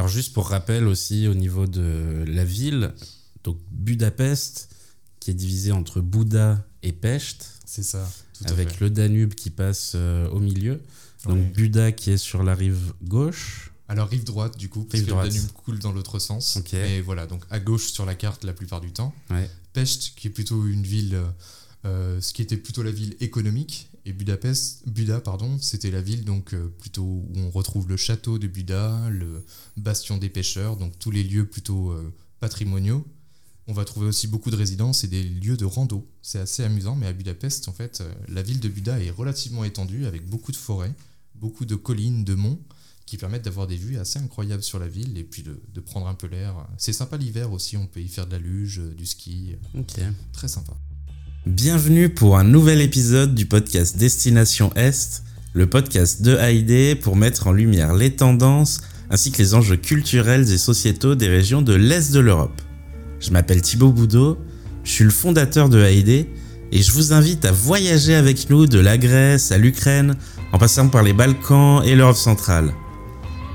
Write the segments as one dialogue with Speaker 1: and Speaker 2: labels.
Speaker 1: Alors juste pour rappel aussi au niveau de la ville, donc Budapest, qui est divisé entre Bouda et Pest.
Speaker 2: C'est ça.
Speaker 1: avec le Danube qui passe euh, au milieu. Donc Buda qui est sur la rive gauche.
Speaker 2: Alors rive droite du coup, parce que le Danube coule dans l'autre sens. Et voilà, donc à gauche sur la carte la plupart du temps. Pest qui est plutôt une ville, euh, euh, ce qui était plutôt la ville économique. Et Budapest, Buda, pardon, c'était la ville donc plutôt où on retrouve le château de Buda, le bastion des pêcheurs, donc tous les lieux plutôt patrimoniaux. On va trouver aussi beaucoup de résidences et des lieux de rando. C'est assez amusant, mais à Budapest, en fait, euh, la ville de Buda est relativement étendue avec beaucoup de forêts, beaucoup de collines, de monts qui permettent d'avoir des vues assez incroyables sur la ville et puis de, prendre un peu l'air. C'est sympa l'hiver aussi, on peut y faire de la luge, du ski.
Speaker 1: Ok.
Speaker 2: Très sympa.
Speaker 1: Bienvenue pour un nouvel épisode du podcast Destination Est, le podcast de Haïdé pour mettre en lumière les tendances ainsi que les enjeux culturels et sociétaux des régions de l'Est de l'Europe. Je m'appelle Thibaut Boudot, je suis le fondateur de AID et je vous invite à voyager avec nous de la Grèce à l'Ukraine en passant par les Balkans et l'Europe centrale.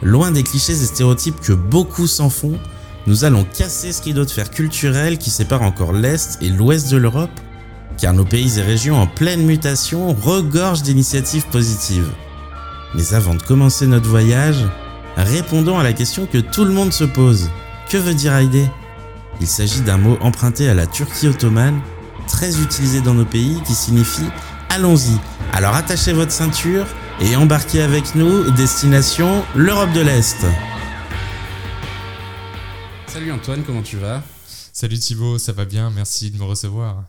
Speaker 1: Loin des clichés et stéréotypes que beaucoup s'en font, nous allons casser ce rideau de fer culturel qui sépare encore l'Est et l'Ouest de l'Europe, car nos pays et régions en pleine mutation regorgent d'initiatives positives. Mais avant de commencer notre voyage, répondons à la question que tout le monde se pose. Que veut dire AID il s'agit d'un mot emprunté à la Turquie ottomane, très utilisé dans nos pays, qui signifie allons-y. Alors attachez votre ceinture et embarquez avec nous, destination l'Europe de l'Est. Salut Antoine, comment tu vas?
Speaker 2: Salut Thibaut, ça va bien, merci de me recevoir.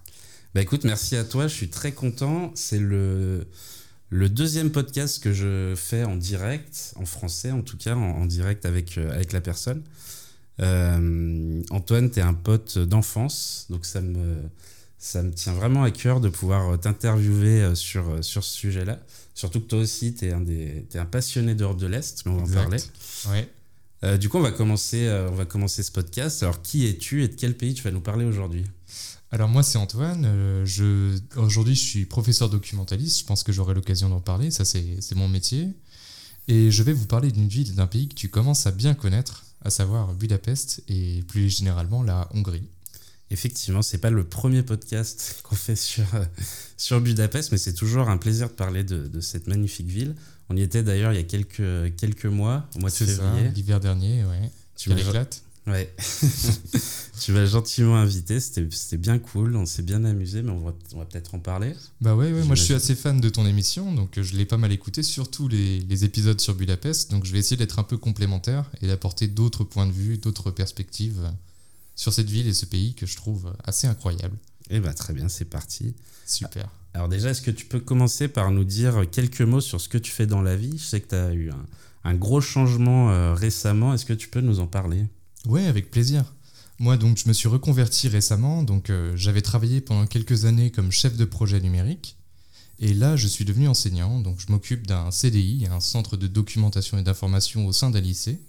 Speaker 1: Bah écoute, merci à toi, je suis très content. C'est le, le deuxième podcast que je fais en direct, en français en tout cas, en, direct avec, euh, avec la personne. Euh, Antoine, tu es un pote d'enfance, donc ça me, ça me tient vraiment à cœur de pouvoir t'interviewer euh, sur, euh, sur ce sujet-là. Surtout que toi aussi, tu es, es, un passionné d'Europe de l'Est, mais on va en parler.
Speaker 2: Ouais.
Speaker 1: du coup, on va, commencer, on va commencer ce podcast. Alors, qui es-tu et de quel pays tu vas nous parler aujourd'hui?
Speaker 2: Alors moi c'est Antoine, je, aujourd'hui je suis professeur documentaliste, je pense que j'aurai l'occasion d'en parler, ça c'est mon métier. Et je vais vous parler d'une ville, d'un pays que tu commences à bien connaître, à savoir Budapest et plus généralement la Hongrie.
Speaker 1: Effectivement, c'est pas le premier podcast qu'on fait sur, sur Budapest, mais c'est toujours un plaisir de parler de, cette magnifique ville. On y était d'ailleurs il y a quelques, quelques mois, au mois de février.
Speaker 2: L'hiver dernier, ouais.
Speaker 1: Tu m'éclates Ouais. tu m'as gentiment invité, c'était bien cool, on s'est bien amusé, mais on va, on va peut-être en parler.
Speaker 2: Bah ouais, ouais moi je suis assez fan de ton émission, donc euh, je l'ai pas mal écouté, surtout les, les, épisodes sur Budapest, donc je vais essayer d'être un peu complémentaire et d'apporter d'autres points de vue, d'autres perspectives euh, sur cette ville et ce pays que je trouve assez incroyable.
Speaker 1: Eh bah très bien, c'est parti.
Speaker 2: Super.
Speaker 1: Alors déjà, est-ce que tu peux commencer par nous dire quelques mots sur ce que tu fais dans la vie? Je sais que tu as eu un, un gros changement euh, récemment, est-ce que tu peux nous en parler?
Speaker 2: Ouais, avec plaisir. Moi, donc, je me suis reconverti récemment. Donc, euh, j'avais travaillé pendant quelques années comme chef de projet numérique. Et là, je suis devenu enseignant. Donc, je m'occupe d'un CDI, un centre de documentation et d'information au sein d'un lycée.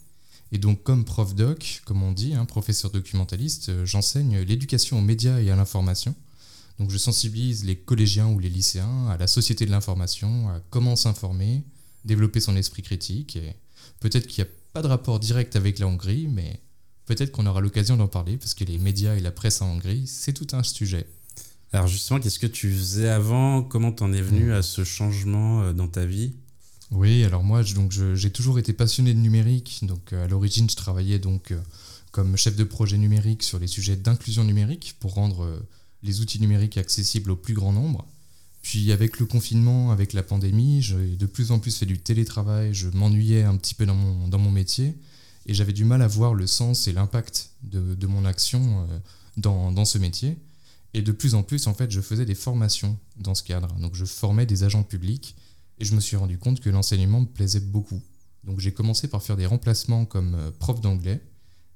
Speaker 2: Et donc, comme prof doc, comme on dit, hein, professeur documentaliste, euh, j'enseigne l'éducation aux médias et à l'information. Donc, je sensibilise les collégiens ou les lycéens à la société de l'information, à comment s'informer, développer son esprit critique. Et peut-être qu'il n'y a pas de rapport direct avec la Hongrie, mais Peut-être qu'on aura l'occasion d'en parler parce que les médias et la presse en Hongrie, c'est tout un sujet.
Speaker 1: Alors justement, qu'est-ce que tu faisais avant? Comment t'en es venu à ce changement euh, dans ta vie?
Speaker 2: Oui, alors moi, j'ai toujours été passionné de numérique. Donc euh, à l'origine, je travaillais donc euh, comme chef de projet numérique sur les sujets d'inclusion numérique pour rendre les outils numériques accessibles au plus grand nombre. Puis avec le confinement, avec la pandémie, j'ai de plus en plus fait du télétravail. Je m'ennuyais un petit peu dans mon, dans mon métier et j'avais du mal à voir le sens et l'impact de, mon action euh, dans, ce métier. Et de plus en plus, en fait, je faisais des formations dans ce cadre. Donc je formais des agents publics et je me suis rendu compte que l'enseignement me plaisait beaucoup. Donc j'ai commencé par faire des remplacements comme euh, prof d'anglais.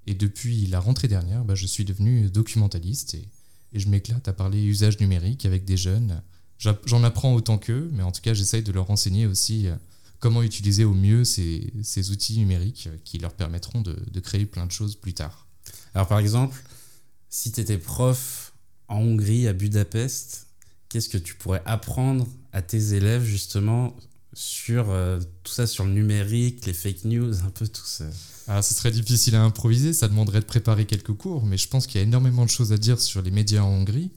Speaker 2: Et depuis la rentrée dernière, bah, je suis devenu documentaliste et, et je m'éclate à parler usage numérique avec des jeunes. J'en apprends autant qu'eux, mais en tout cas, j'essaye de leur enseigner aussi euh, comment utiliser au mieux ces, ces outils numériques qui leur permettront de, de, créer plein de choses plus tard.
Speaker 1: Alors par exemple, si tu étais prof en Hongrie, à Budapest, qu'est-ce que tu pourrais apprendre à tes élèves justement sur tout ça, sur le numérique, les fake news, un peu tout ça?
Speaker 2: Alors, ce serait difficile à improviser, ça demanderait de préparer quelques cours, mais je pense qu'il y a énormément de choses à dire sur les médias en Hongrie.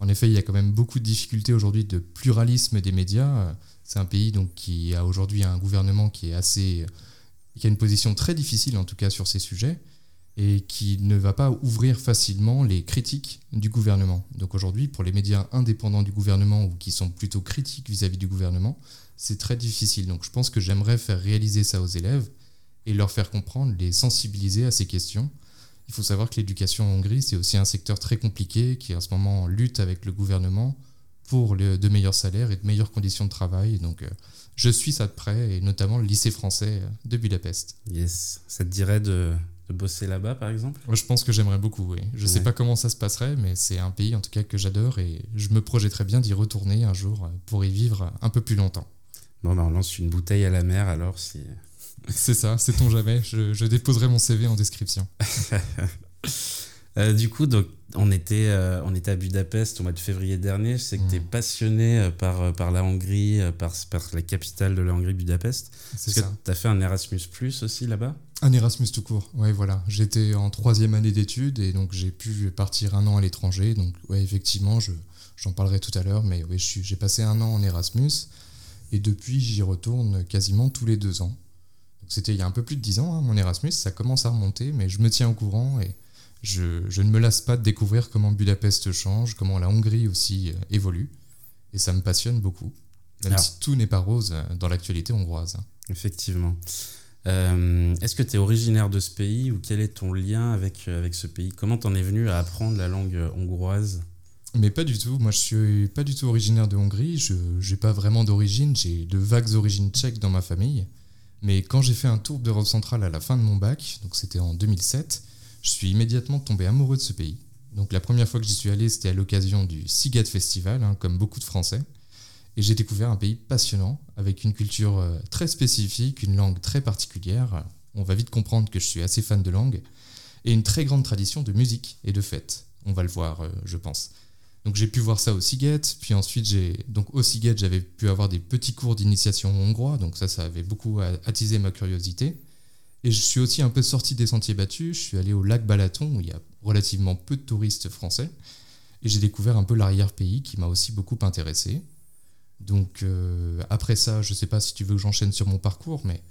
Speaker 2: En effet, il y a quand même beaucoup de difficultés aujourd'hui de pluralisme des médias. C'est un pays donc, qui a aujourd'hui un gouvernement qui est assez. qui a une position très difficile, en tout cas, sur ces sujets, et qui ne va pas ouvrir facilement les critiques du gouvernement. Donc aujourd'hui, pour les médias indépendants du gouvernement ou qui sont plutôt critiques vis-à-vis -vis du gouvernement, c'est très difficile. Donc je pense que j'aimerais faire réaliser ça aux élèves et leur faire comprendre, les sensibiliser à ces questions. Il faut savoir que l'éducation en Hongrie, c'est aussi un secteur très compliqué qui en ce moment lutte avec le gouvernement pour de meilleurs salaires et de meilleures conditions de travail. Donc, euh, je suis ça de près, et notamment le lycée français de Budapest.
Speaker 1: Yes. Ça te dirait de, bosser là-bas, par exemple?
Speaker 2: Je pense que j'aimerais beaucoup, oui. Je ne sais pas comment ça se passerait, mais c'est un pays, en tout cas, que j'adore, et je me projetterais bien d'y retourner un jour pour y vivre un peu plus longtemps.
Speaker 1: Bon, ben, on lance une bouteille à la mer, alors, si...
Speaker 2: C'est ça, sait-on jamais. Je, déposerai mon CV en description.
Speaker 1: Euh, du coup, donc, on, était, euh, on était à Budapest au mois de février dernier. Je sais que tu es mm. passionné euh, par, par la Hongrie, par, par la capitale de la Hongrie, Budapest. C'est ça. Tu as fait un Erasmus Plus aussi là-bas?
Speaker 2: Un Erasmus tout court, oui, voilà. J'étais en troisième année d'études et donc j'ai pu partir un an à l'étranger. Donc, ouais, effectivement, je, j'en parlerai tout à l'heure, mais oui, j'ai passé un an en Erasmus et depuis, j'y retourne quasiment tous les deux ans. C'était il y a un peu plus de 10 ans, hein, mon Erasmus, ça commence à remonter, mais je me tiens au courant et je, ne me lasse pas de découvrir comment Budapest change, comment la Hongrie aussi euh, évolue. Et ça me passionne beaucoup, même si tout n'est pas rose euh, dans l'actualité hongroise.
Speaker 1: Effectivement. Euh, est-ce que tu es originaire de ce pays ou quel est ton lien avec, avec ce pays? Comment t'en es venu à apprendre la langue hongroise?
Speaker 2: Mais pas du tout. Moi, je suis pas du tout originaire de Hongrie. Je n'ai pas vraiment d'origine. J'ai de vagues origines tchèques dans ma famille. Mais quand j'ai fait un tour d'Europe centrale à la fin de mon bac, donc c'était en 2007, je suis immédiatement tombé amoureux de ce pays. Donc la première fois que j'y suis allé, c'était à l'occasion du Siget Festival, hein, comme beaucoup de Français. Et j'ai découvert un pays passionnant, avec une culture euh, très spécifique, une langue très particulière. On va vite comprendre que je suis assez fan de langue. Et une très grande tradition de musique et de fêtes. On va le voir, euh, je pense. Donc j'ai pu voir ça au Siget, puis ensuite j'ai donc au Siget j'avais pu avoir des petits cours d'initiation hongrois, donc ça ça avait beaucoup attisé ma curiosité. Et je suis aussi un peu sorti des sentiers battus, je suis allé au lac Balaton où il y a relativement peu de touristes français, et j'ai découvert un peu l'arrière-pays qui m'a aussi beaucoup intéressé. Donc euh, après ça, je sais pas si tu veux que j'enchaîne sur mon parcours, mais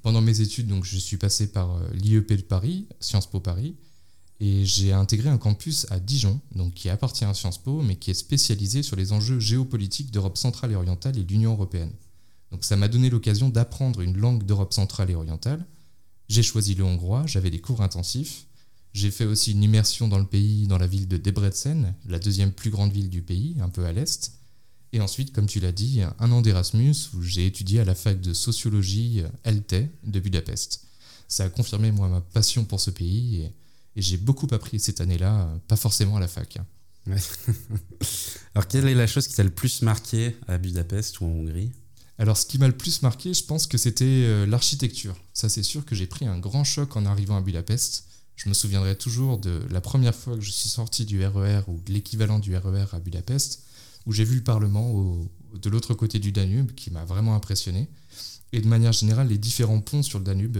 Speaker 2: pendant mes études, donc je suis passé par euh, l'IEP de Paris, Sciences Po Paris, et j'ai intégré un campus à Dijon, donc qui appartient à Sciences Po, mais qui est spécialisé sur les enjeux géopolitiques d'Europe centrale et orientale et l'Union européenne. Donc ça m'a donné l'occasion d'apprendre une langue d'Europe centrale et orientale. J'ai choisi le hongrois, j'avais des cours intensifs. J'ai fait aussi une immersion dans le pays, dans la ville de Debrecen, la deuxième plus grande ville du pays, un peu à l'est. Et ensuite, comme tu l'as dit, un an d'Erasmus où j'ai étudié à la fac de sociologie ELTE de Budapest. Ça a confirmé moi ma passion pour ce pays et j'ai beaucoup appris cette année-là, euh, pas forcément à la fac.
Speaker 1: Alors, quelle est la chose qui t'a le plus marqué à Budapest ou en Hongrie?
Speaker 2: Alors, ce qui m'a le plus marqué, je pense que c'était euh, l'architecture. Ça, c'est sûr que j'ai pris un grand choc en arrivant à Budapest. Je me souviendrai toujours de la première fois que je suis sorti du RER e ou de l'équivalent du RER e à Budapest, où j'ai vu le Parlement de l'autre côté du Danube, qui m'a vraiment impressionné. Et de manière générale, les différents ponts sur le Danube,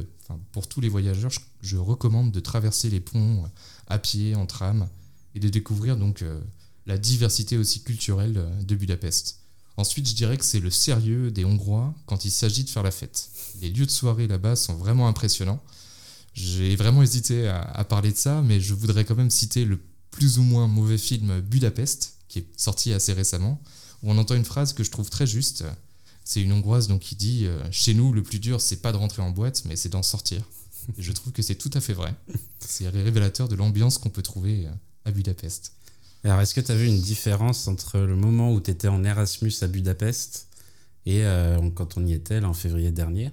Speaker 2: pour tous les voyageurs, je, recommande de traverser les ponts à pied, en tram, et de découvrir donc euh, la diversité aussi culturelle euh, de Budapest. Ensuite, je dirais que c'est le sérieux des Hongrois quand il s'agit de faire la fête. Les lieux de soirée là-bas sont vraiment impressionnants. J'ai vraiment hésité à, parler de ça, mais je voudrais quand même citer le plus ou moins mauvais film Budapest, qui est sorti assez récemment, où on entend une phrase que je trouve très juste. C'est une hongroise donc qui dit euh, chez nous le plus dur c'est pas de rentrer en boîte mais c'est d'en sortir. Et je trouve que c'est tout à fait vrai. C'est révélateur de l'ambiance qu'on peut trouver euh, à Budapest.
Speaker 1: Alors est-ce que tu as vu une différence entre le moment où tu étais en Erasmus à Budapest et euh, quand on y était là, en février dernier?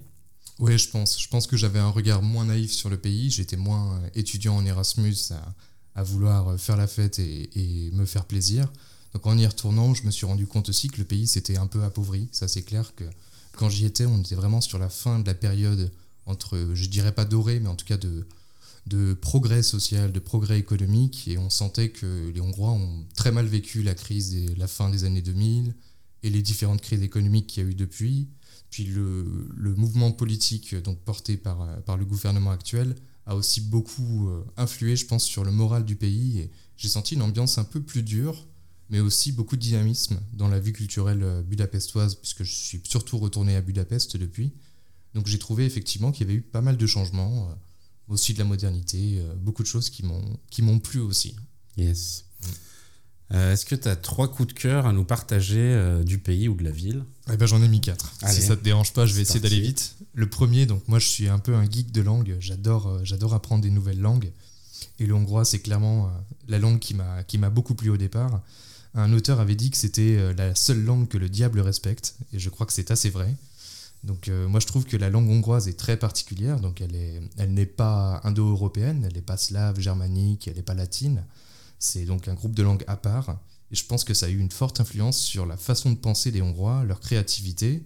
Speaker 2: Oui, je pense. Je pense que j'avais un regard moins naïf sur le pays. J'étais moins étudiant en Erasmus à, vouloir faire la fête et, et me faire plaisir. Donc en y retournant, je me suis rendu compte aussi que le pays s'était un peu appauvri. Ça c'est clair que quand j'y étais, on était vraiment sur la fin de la période entre, je dirais pas dorée, mais en tout cas de, de progrès social, de progrès économique, et on sentait que les Hongrois ont très mal vécu la crise de la fin des années 2000 et les différentes crises économiques qu'il y a eu depuis. Puis le, mouvement politique donc porté par, par le gouvernement actuel a aussi beaucoup influé, je pense, sur le moral du pays. Et j'ai senti une ambiance un peu plus dure, mais aussi beaucoup de dynamisme dans la vie culturelle budapestoise, puisque je suis surtout retourné à Budapest depuis. Donc j'ai trouvé effectivement qu'il y avait eu pas mal de changements aussi de la modernité, euh, beaucoup de choses qui m'ont qui m'ont plu aussi.
Speaker 1: Yes. Euh, est-ce que tu as trois coups de cœur à nous partager euh, du pays ou de la ville?
Speaker 2: Eh ben, J'en ai mis quatre. si ça te dérange pas, je vais essayer d'aller vite. Le premier, donc moi je suis un peu un geek de langue, j'adore j'adore apprendre des nouvelles langues. Et le hongrois, c'est clairement la langue qui m'a beaucoup plu au départ. Un auteur avait dit que c'était la seule langue que le diable respecte, et je crois que c'est assez vrai. Donc euh, moi je trouve que la langue hongroise est très particulière, donc elle est, elle n'est pas indo-européenne, elle n'est pas slave, germanique, elle n'est pas latine. C'est donc un groupe de langues à part, et je pense que ça a eu une forte influence sur la façon de penser des Hongrois, leur créativité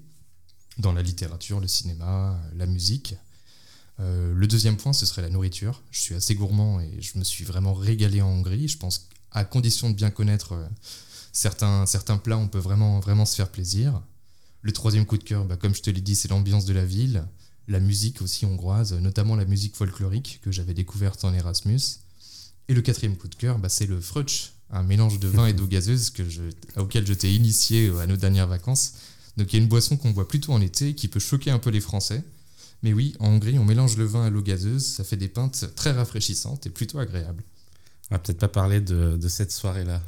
Speaker 2: dans la littérature, le cinéma, la musique. Euh, le deuxième point, ce serait la nourriture. Je suis assez gourmand et je me suis vraiment régalé en Hongrie. Je pense qu'à condition de bien connaître euh, certains, certains plats, on peut vraiment, vraiment se faire plaisir. Le troisième coup de cœur, bah, comme je te l'ai dit, c'est l'ambiance de la ville, la musique aussi hongroise, notamment la musique folklorique que j'avais découverte en Erasmus. Et le quatrième coup de cœur, bah, c'est le frutch, un mélange de vin et d'eau gazeuse que je, auquel je t'ai initié euh, à nos dernières vacances. Donc il y a une boisson qu'on boit plutôt en été qui peut choquer un peu les Français. Mais oui, en Hongrie, on mélange le vin à l'eau gazeuse, ça fait des pintes très rafraîchissantes et plutôt agréables.
Speaker 1: On va peut-être pas parler de, de cette soirée-là.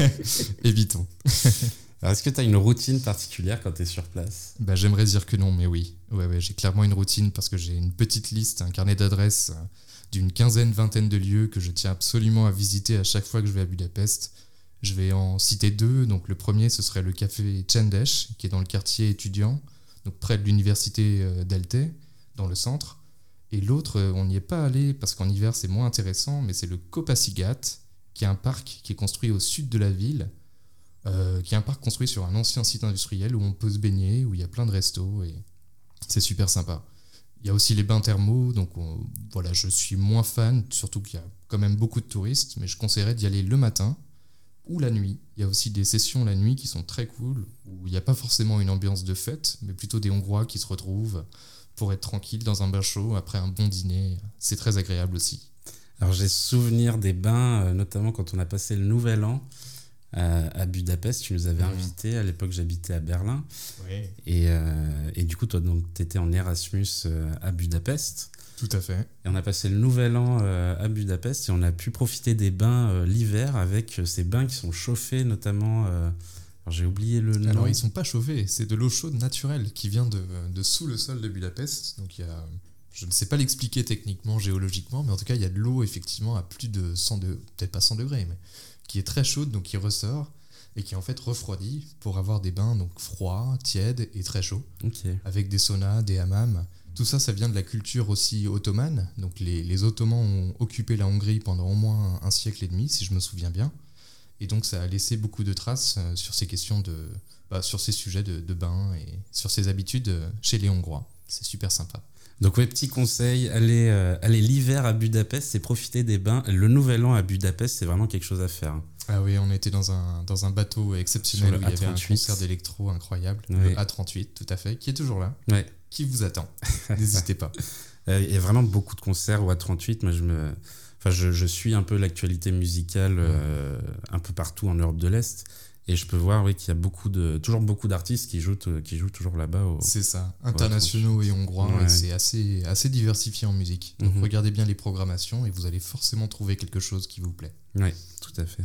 Speaker 2: Évitons.
Speaker 1: est-ce que tu as une routine particulière quand tu es sur place?
Speaker 2: Bah, J'aimerais dire que non, mais oui. Ouais, ouais, j'ai clairement une routine parce que j'ai une petite liste, un carnet d'adresses euh, d'une quinzaine, vingtaine de lieux que je tiens absolument à visiter à chaque fois que je vais à Budapest. Je vais en citer deux. Donc le premier, ce serait le café Csendes, qui est dans le quartier étudiant, donc près de l'université euh, d'Elte, dans le centre. Et l'autre, euh, on n'y est pas allé parce qu'en hiver c'est moins intéressant, mais c'est le Kopasigat, qui est un parc qui est construit au sud de la ville euh, qui est un parc construit sur un ancien site industriel où on peut se baigner, où il y a plein de restos et c'est super sympa. Il y a aussi les bains thermaux, donc voilà, je suis moins fan, surtout qu'il y a quand même beaucoup de touristes, mais je conseillerais d'y aller le matin ou la nuit. Il y a aussi des sessions la nuit qui sont très cool, où il n'y a pas forcément une ambiance de fête, mais plutôt des Hongrois qui se retrouvent pour être tranquilles dans un bain chaud après un bon dîner. C'est très agréable aussi.
Speaker 1: Alors j'ai souvenir des bains, euh, notamment quand on a passé le Nouvel An à, Budapest. Tu nous avais mmh. invités. À l'époque, j'habitais à Berlin. Et, euh, et, du coup, toi, tu étais en Erasmus euh, à Budapest.
Speaker 2: Tout à fait.
Speaker 1: Et on a passé le nouvel an euh, à Budapest et on a pu profiter des bains l'hiver avec ces bains qui sont chauffés, notamment. j'ai oublié le nom.
Speaker 2: Alors, ils sont pas chauffés, c'est de l'eau chaude naturelle qui vient de, de, sous le sol de Budapest. Donc, il y a. Je ne sais pas l'expliquer techniquement, géologiquement, mais en tout cas, il y a de l'eau effectivement à plus de 100 degrés, peut-être pas 100 degrés, mais qui est très chaude, donc qui ressort et qui est en fait refroidie pour avoir des bains donc froids, tièdes et très chauds, avec des saunas, des hammams. Tout ça, ça vient de la culture aussi ottomane. Donc les, les, Ottomans ont occupé la Hongrie pendant au moins un siècle et demi, si je me souviens bien. Et donc ça a laissé beaucoup de traces euh, sur ces questions de, bah, sur ces sujets de, de bains et sur ces habitudes euh, chez les Hongrois. C'est super sympa.
Speaker 1: Donc, oui, petit conseil, aller, euh, aller l'hiver à Budapest, c'est profiter des bains. Le nouvel an à Budapest, c'est vraiment quelque chose à faire.
Speaker 2: Ah oui, on était dans un, dans un bateau exceptionnel où il y avait un concert d'électro incroyable, le A38, tout à fait, qui est toujours là, qui vous attend. N'hésitez pas.
Speaker 1: Euh, il y a vraiment beaucoup de concerts au A38. Moi, je me. Enfin, je, je suis un peu l'actualité musicale euh, un peu partout en Europe de l'Est. Et je peux voir oui, qu'il y a beaucoup de, toujours beaucoup d'artistes qui jouent, qui jouent toujours là-bas.
Speaker 2: C'est ça, internationaux et hongrois, c'est assez, assez diversifié en musique. Donc mhm. regardez bien les programmations et vous allez forcément trouver quelque chose qui vous plaît.
Speaker 1: Oui, tout à fait.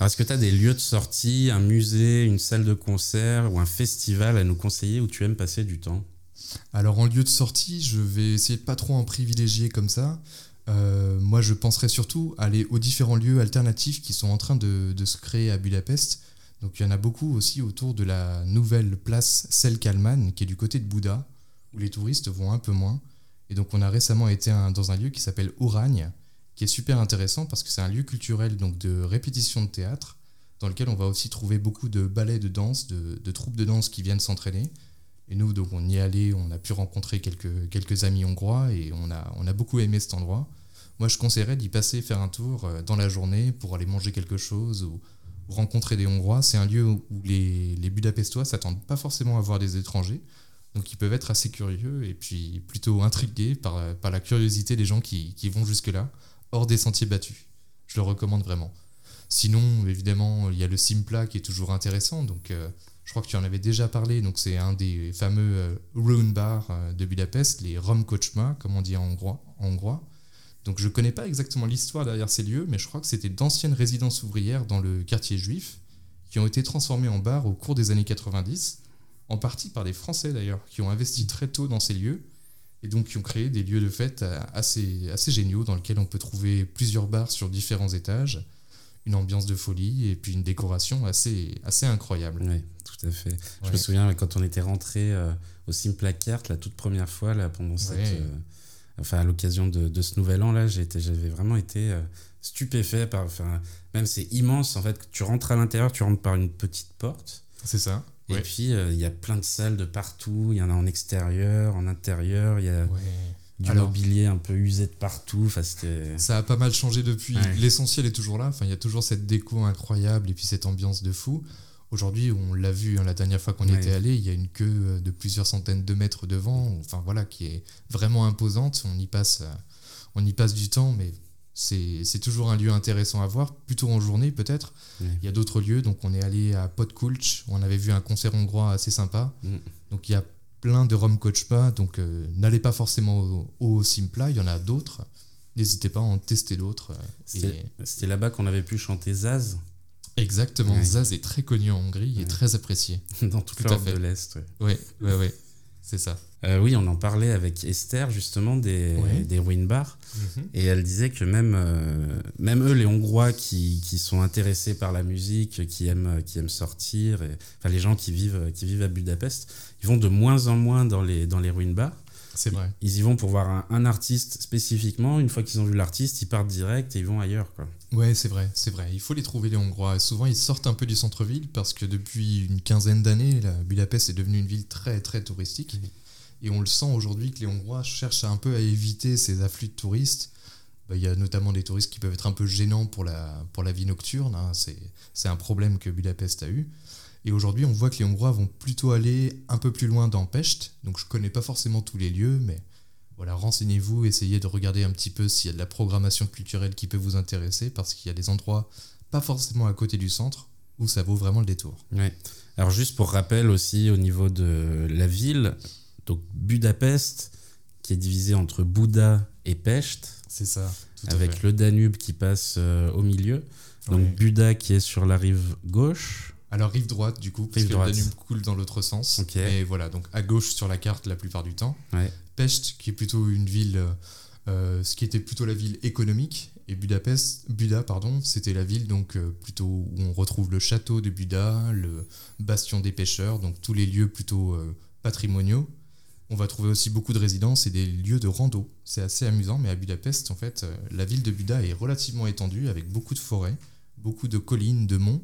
Speaker 1: Alors est-ce que tu as des lieux de sortie, un musée, une salle de concert ou un festival à nous conseiller où tu aimes passer du temps?
Speaker 2: Alors en lieu de sortie, je vais essayer de pas trop en privilégier comme ça. Euh, moi, je penserais surtout aller aux différents lieux alternatifs qui sont en train de, de se créer à Budapest. Donc il y en a beaucoup aussi autour de la nouvelle place Selkalman, qui est du côté de Bouddha, où les touristes vont un peu moins. Et donc on a récemment été dans un lieu qui s'appelle Ouragne, qui est super intéressant parce que c'est un lieu culturel donc de répétition de théâtre, dans lequel on va aussi trouver beaucoup de ballets de danse, de, troupes de danse qui viennent s'entraîner. Et nous, donc, on y est allé, on a pu rencontrer quelques, quelques amis hongrois et on a, on a beaucoup aimé cet endroit. Moi, je conseillerais d'y passer, faire un tour euh, dans la journée pour aller manger quelque chose ou rencontrer des Hongrois. C'est un lieu où les, les Budapestois s'attendent pas forcément à voir des étrangers. Donc ils peuvent être assez curieux et puis plutôt intrigués par, par la curiosité des gens qui, qui vont jusque-là, hors des sentiers battus. Je le recommande vraiment. Sinon, évidemment, il y a le Simpla qui est toujours intéressant. Donc, euh, je crois que tu en avais déjà parlé. Donc, c'est un des fameux euh, Rune euh, de Budapest, les Rom Kochma, comme on dit en hongrois. En hongrois. Donc, je ne connais pas exactement l'histoire derrière ces lieux, mais je crois que c'était d'anciennes résidences ouvrières dans le quartier juif qui ont été transformées en bars au cours des années 90, en partie par des Français d'ailleurs, qui ont investi très tôt dans ces lieux et donc qui ont créé des lieux de fête assez, assez géniaux dans lesquels on peut trouver plusieurs bars sur différents étages une ambiance de folie et puis une décoration assez, assez incroyable.
Speaker 1: Oui, tout à fait. Je me souviens quand on était rentré euh, au Simplacart la toute première fois là pendant cette, euh, enfin à l'occasion de, de, ce nouvel an là, j'avais vraiment été euh, stupéfait par, enfin même c'est immense en fait. Tu rentres à l'intérieur, tu rentres par une petite porte.
Speaker 2: C'est ça.
Speaker 1: Et puis il y a plein de salles de partout. Il y en a en extérieur, en intérieur. Il y a du mobilier un peu usé de partout.
Speaker 2: ça a pas mal changé depuis. L'essentiel est toujours là. Enfin, il y a toujours cette déco incroyable et puis cette ambiance de fou. Aujourd'hui, on l'a vu hein, la dernière fois qu'on était allé, il y a une queue euh, de plusieurs centaines de mètres devant, enfin voilà, qui est vraiment imposante. On y passe, euh, on y passe du temps, mais c'est toujours un lieu intéressant à voir, plutôt en journée peut-être. Il y a d'autres lieux, donc on est allé à Podkulch, on avait vu un concert hongrois assez sympa. Mm. Donc il y a plein de Rom Coach pas, donc euh, n'allez pas forcément au, Simpla, il y en a d'autres. N'hésitez pas à en tester d'autres.
Speaker 1: Euh, c'était là-bas qu'on avait pu chanter Zaz.
Speaker 2: Exactement, Zaz est très connu en Hongrie et très apprécié.
Speaker 1: Dans toute l'Europe de l'Est.
Speaker 2: Oui, oui, oui, c'est ça.
Speaker 1: Euh, oui, on en parlait avec Esther justement des, des Ruin Bars. Mhm. Et elle disait que même, même eux, les Hongrois qui, qui, sont intéressés par la musique, qui aiment, qui aiment sortir, et, enfin les gens qui vivent, qui vivent à Budapest, ils vont de moins en moins dans les, dans les ruines bars.
Speaker 2: C'est vrai.
Speaker 1: Ils, y vont pour voir un, artiste spécifiquement. Une fois qu'ils ont vu l'artiste, ils partent direct et ils vont ailleurs. Quoi.
Speaker 2: Ouais, c'est vrai, c'est vrai. Il faut les trouver les Hongrois. Souvent, ils sortent un peu du centre-ville parce que depuis une quinzaine d'années, Budapest est devenue une ville très très touristique. Et on le sent aujourd'hui que les Hongrois cherchent un peu à éviter ces afflux de touristes. Bah, il y a notamment des touristes qui peuvent être un peu gênants pour la, pour la vie nocturne. Hein. C'est un problème que Budapest a eu. Et aujourd'hui, on voit que les Hongrois vont plutôt aller un peu plus loin dans Pest. Donc je connais pas forcément tous les lieux, mais voilà, renseignez-vous, essayez de regarder un petit peu s'il y a de la programmation culturelle qui peut vous intéresser, parce qu'il y a des endroits pas forcément à côté du centre où ça vaut vraiment le détour.
Speaker 1: Ouais. Alors juste pour rappel aussi au niveau de la ville, donc Budapest qui est divisé entre Bouda et Pest.
Speaker 2: C'est ça.
Speaker 1: avec le Danube qui passe euh, au milieu. Donc Buda qui est sur la rive gauche,
Speaker 2: alors rive droite du coup, parce que le Danube coule dans l'autre sens. Et voilà, donc à gauche sur la carte la plupart du temps. Pest, qui est plutôt une ville, euh, ce qui était plutôt la ville économique, et Budapest, Buda, pardon, c'était la ville donc euh, plutôt où on retrouve le château de Buda, le bastion des pêcheurs, donc tous les lieux plutôt euh, patrimoniaux. On va trouver aussi beaucoup de résidences et des lieux de rando. C'est assez amusant, mais à Budapest, en fait, la ville de Buda est relativement étendue avec beaucoup de forêts, beaucoup de collines, de monts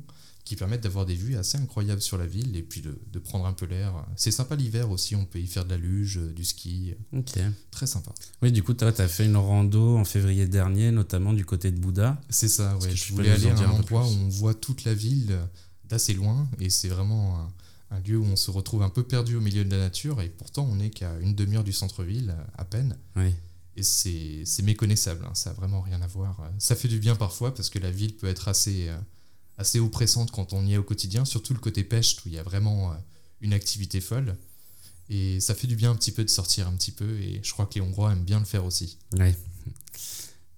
Speaker 2: qui permettent d'avoir des vues assez incroyables sur la ville et puis de, prendre un peu l'air. C'est sympa l'hiver aussi, on peut y faire de la luge, du ski.
Speaker 1: Ok.
Speaker 2: Très sympa.
Speaker 1: Oui, du coup, tu as fait une rando en février dernier, notamment du côté de Bouddha.
Speaker 2: C'est ça, ouais. Je voulais aller à un endroit où on voit toute la ville d'assez loin et c'est vraiment un, un, lieu où on se retrouve un peu perdu au milieu de la nature et pourtant on n'est qu'à une demi-heure du centre-ville à peine.
Speaker 1: Oui.
Speaker 2: Et c'est méconnaissable, hein. ça n'a vraiment rien à voir. Ça fait du bien parfois parce que la ville peut être assez euh, assez oppressante quand on y est au quotidien, surtout le côté pêche où il y a vraiment euh, une activité folle. Et ça fait du bien un petit peu de sortir un petit peu, et je crois que les Hongrois aiment bien le faire aussi.
Speaker 1: Ouais.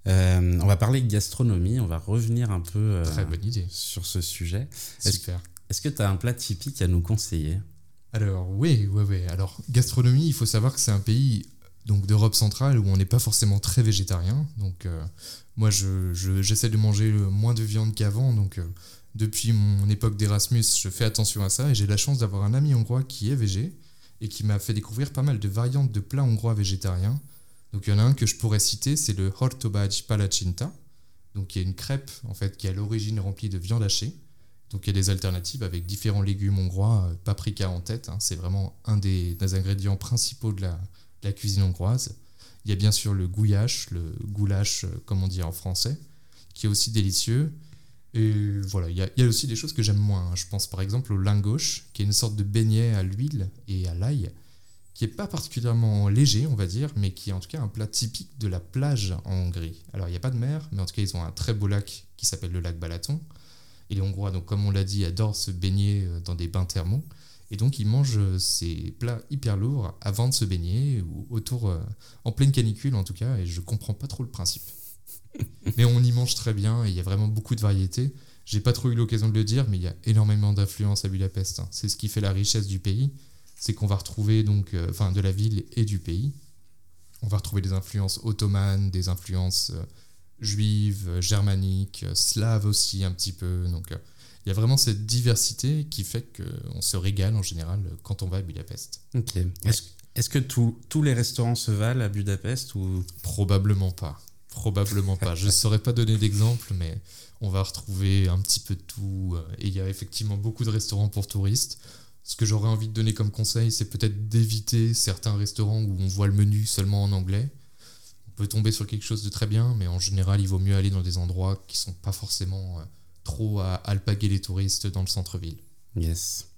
Speaker 1: Euh, on va parler de gastronomie, on va revenir un peu euh,
Speaker 2: Très bonne idée.
Speaker 1: sur ce sujet.
Speaker 2: Super.
Speaker 1: Est-ce que tu as un plat typique à nous conseiller?
Speaker 2: Alors oui, oui, oui. Alors gastronomie, il faut savoir que c'est un pays donc d'Europe centrale où on n'est pas forcément très végétarien. Donc moi, j'essaie je, de manger moins de viande qu'avant, donc euh, depuis mon époque d'Erasmus, je fais attention à ça et j'ai la chance d'avoir un ami hongrois qui est végé et qui m'a fait découvrir pas mal de variantes de plats hongrois végétariens. Donc il y en a un que je pourrais citer, c'est le Hortobaj Palacinta, donc il y a une crêpe en fait qui est à l'origine remplie de viande hachée. Donc il y a des alternatives avec différents légumes hongrois, euh, paprika en tête, hein. c'est vraiment un des, ingrédients principaux de la cuisine hongroise. Il y a bien sûr le gouillache, le goulash, euh, comme on dit en français, qui est aussi délicieux. Et voilà, il y, a, aussi des choses que j'aime moins. Hein. Je pense par exemple au lingoche, qui est une sorte de beignet à l'huile et à l'ail, qui est pas particulièrement léger, on va dire, mais qui est en tout cas un plat typique de la plage en Hongrie. Alors il n'y a pas de mer, mais en tout cas ils ont un très beau lac qui s'appelle le lac Balaton. Et les Hongrois, donc comme on l'a dit, adorent se baigner euh, dans des bains thermaux. Et donc ils mangent euh, ces plats hyper lourds avant de se baigner ou autour, euh, en pleine canicule en tout cas. Et je comprends pas trop le principe. mais on y mange très bien et il y a vraiment beaucoup de variétés. J'ai pas trop eu l'occasion de le dire, mais il y a énormément d'influence à Budapest. Hein. C'est ce qui fait la richesse du pays, c'est qu'on va retrouver donc, enfin, de la ville et du pays. On va retrouver des influences ottomanes, des influences juives, germaniques, slaves aussi un petit peu. Donc il y a vraiment cette diversité qui fait qu'on se régale en général quand on va à Budapest.
Speaker 1: Ok. Est-ce que tous les restaurants se valent à Budapest ou?
Speaker 2: Probablement pas. Probablement pas. Je ne saurais pas donner d'exemple, mais on va retrouver un petit peu de tout. Et il y a effectivement beaucoup de restaurants pour touristes. Ce que j'aurais envie de donner comme conseil, c'est peut-être d'éviter certains restaurants où on voit le menu seulement en anglais. On peut tomber sur quelque chose de très bien, mais en général, il vaut mieux aller dans des endroits qui sont pas forcément euh, trop à alpaguer les touristes dans le centre-ville.
Speaker 1: Yes.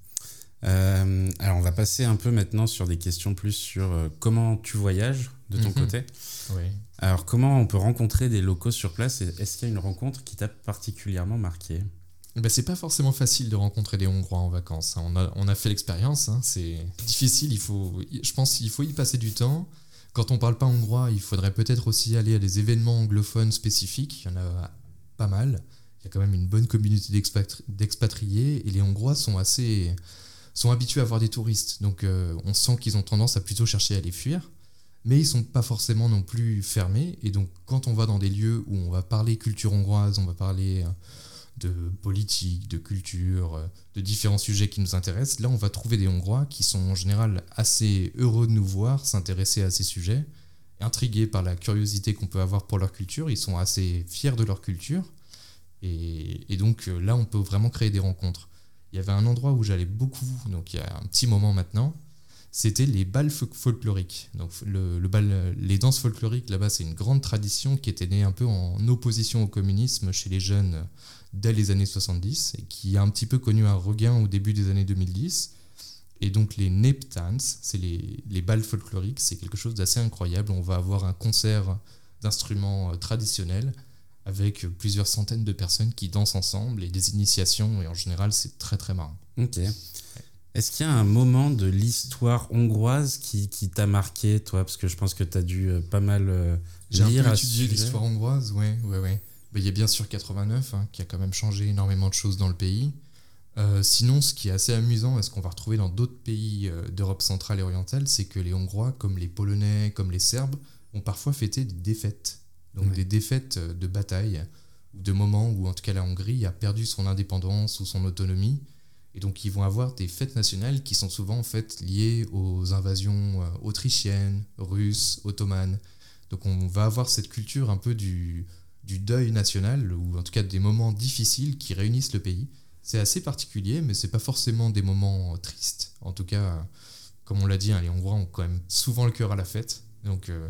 Speaker 1: Euh, alors, on va passer un peu maintenant sur des questions plus sur euh, comment tu voyages de ton mhm. côté.
Speaker 2: Oui.
Speaker 1: Alors, comment on peut rencontrer des locaux sur place Est-ce qu'il y a une rencontre qui t'a particulièrement marqué
Speaker 2: ben, c'est pas forcément facile de rencontrer des Hongrois en vacances. Hein. On, a, on a fait l'expérience, hein. c'est difficile, il faut, je pense qu'il faut y passer du temps. Quand on parle pas hongrois, il faudrait peut-être aussi aller à des événements anglophones spécifiques, il y en a pas mal il y a quand même une bonne communauté d'expatriés et les Hongrois sont assez sont habitués à voir des touristes. Donc euh, on sent qu'ils ont tendance à plutôt chercher à les fuir, mais ils sont pas forcément non plus fermés. Et donc quand on va dans des lieux où on va parler culture hongroise, on va parler euh, de politique, de culture, euh, de différents sujets qui nous intéressent, là on va trouver des Hongrois qui sont en général assez heureux de nous voir, s'intéresser à ces sujets, intrigués par la curiosité qu'on peut avoir pour leur culture, ils sont assez fiers de leur culture et, donc euh, là, on peut vraiment créer des rencontres. Il y avait un endroit où j'allais beaucoup, donc il y a un petit moment maintenant, c'était les balles folkloriques. Donc le, bal, les danses folkloriques là-bas, c'est une grande tradition qui était née un peu en opposition au communisme chez les jeunes dès les années 70 et qui a un petit peu connu un regain au début des années 2010. Et donc les Neptans, c'est les, les balles folkloriques, c'est quelque chose d'assez incroyable. On va avoir un concert d'instruments euh, traditionnels avec plusieurs centaines de personnes qui dansent ensemble et des initiations, et en général, c'est très très marrant.
Speaker 1: Ok. Est-ce qu'il y a un moment de l'histoire hongroise qui, qui t'a marqué, toi? Parce que je pense que tu as dû euh, pas mal euh,
Speaker 2: J'ai lire. J'ai étudié l'histoire hongroise, ouais, ouais, ouais. Bah, il y a bien sûr 89, hein, qui a quand même changé énormément de choses dans le pays. Euh, sinon, ce qui est assez amusant, et ce qu'on va retrouver dans d'autres pays d'Europe centrale et orientale, c'est que les Hongrois, comme les Polonais, comme les Serbes, ont parfois fêté des défaites donc des défaites euh, de bataille, ou de moments où en tout cas la Hongrie a perdu son indépendance ou son autonomie. Et donc ils vont avoir des fêtes nationales qui sont souvent en fait liées aux invasions euh, autrichiennes, russes, ottomanes. Donc on va avoir cette culture un peu du, du deuil national, ou en tout cas des moments difficiles qui réunissent le pays. C'est assez particulier, mais c'est pas forcément des moments tristes. En tout cas, comme on l'a dit, hein, les Hongrois ont quand même souvent le cœur à la fête. Donc euh,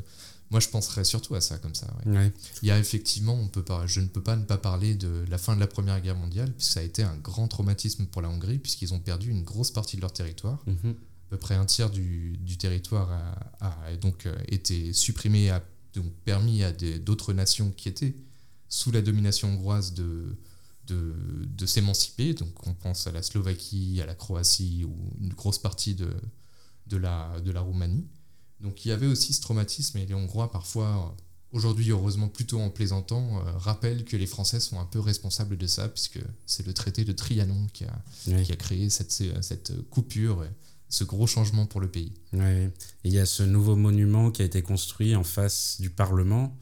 Speaker 2: moi, je penserais surtout à ça comme ça. Il y a effectivement, on peut pas, je ne peux pas ne pas parler de la fin de la Première Guerre mondiale, puisque ça a été un grand traumatisme pour la Hongrie, puisqu'ils ont perdu une grosse partie de leur territoire. Mhm. À peu près un tiers du, du territoire a, donc euh, été supprimé, a donc permis à d'autres nations qui étaient sous la domination hongroise de, de, de s'émanciper. Donc on pense à la Slovaquie, à la Croatie ou une grosse partie de, de, la, de la Roumanie. Donc il y avait aussi ce traumatisme et les Hongrois parfois, aujourd'hui heureusement plutôt en plaisantant, euh, rappellent que les Français sont un peu responsables de ça puisque c'est le traité de Trianon qui a, qui a créé cette, cette coupure, ce gros changement pour le pays.
Speaker 1: il y a ce nouveau monument qui a été construit en face du Parlement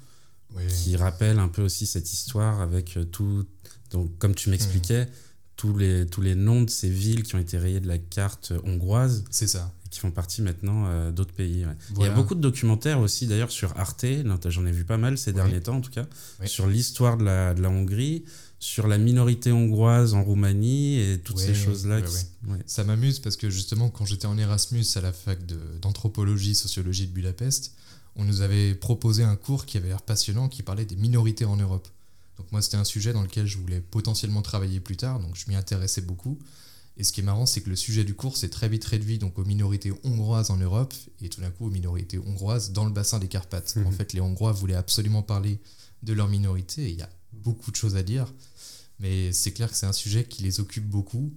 Speaker 1: qui rappelle un peu aussi cette histoire avec euh, tout, donc comme tu m'expliquais, mmh. tous, les, tous les noms de ces villes qui ont été rayés de la carte hongroise.
Speaker 2: C'est ça
Speaker 1: qui font partie maintenant euh, d'autres pays. Il y a beaucoup de documentaires aussi d'ailleurs sur Arte, j'en ai vu pas mal ces derniers temps en tout cas, sur l'histoire de la, de la, Hongrie, sur la minorité hongroise en Roumanie et toutes ces choses-là.
Speaker 2: Ça m'amuse parce que justement quand j'étais en Erasmus à la fac d'anthropologie, sociologie de Budapest, on nous avait proposé un cours qui avait l'air passionnant, qui parlait des minorités en Europe. Donc moi c'était un sujet dans lequel je voulais potentiellement travailler plus tard, donc je m'y intéressais beaucoup. Et ce qui est marrant, c'est que le sujet du cours s'est très vite réduit donc aux minorités hongroises en Europe et tout d'un coup aux minorités hongroises dans le bassin des Carpates.
Speaker 1: Mhm.
Speaker 2: En fait, les Hongrois voulaient absolument parler de leur minorité et il y a beaucoup de choses à dire. Mais c'est clair que c'est un sujet qui les occupe beaucoup.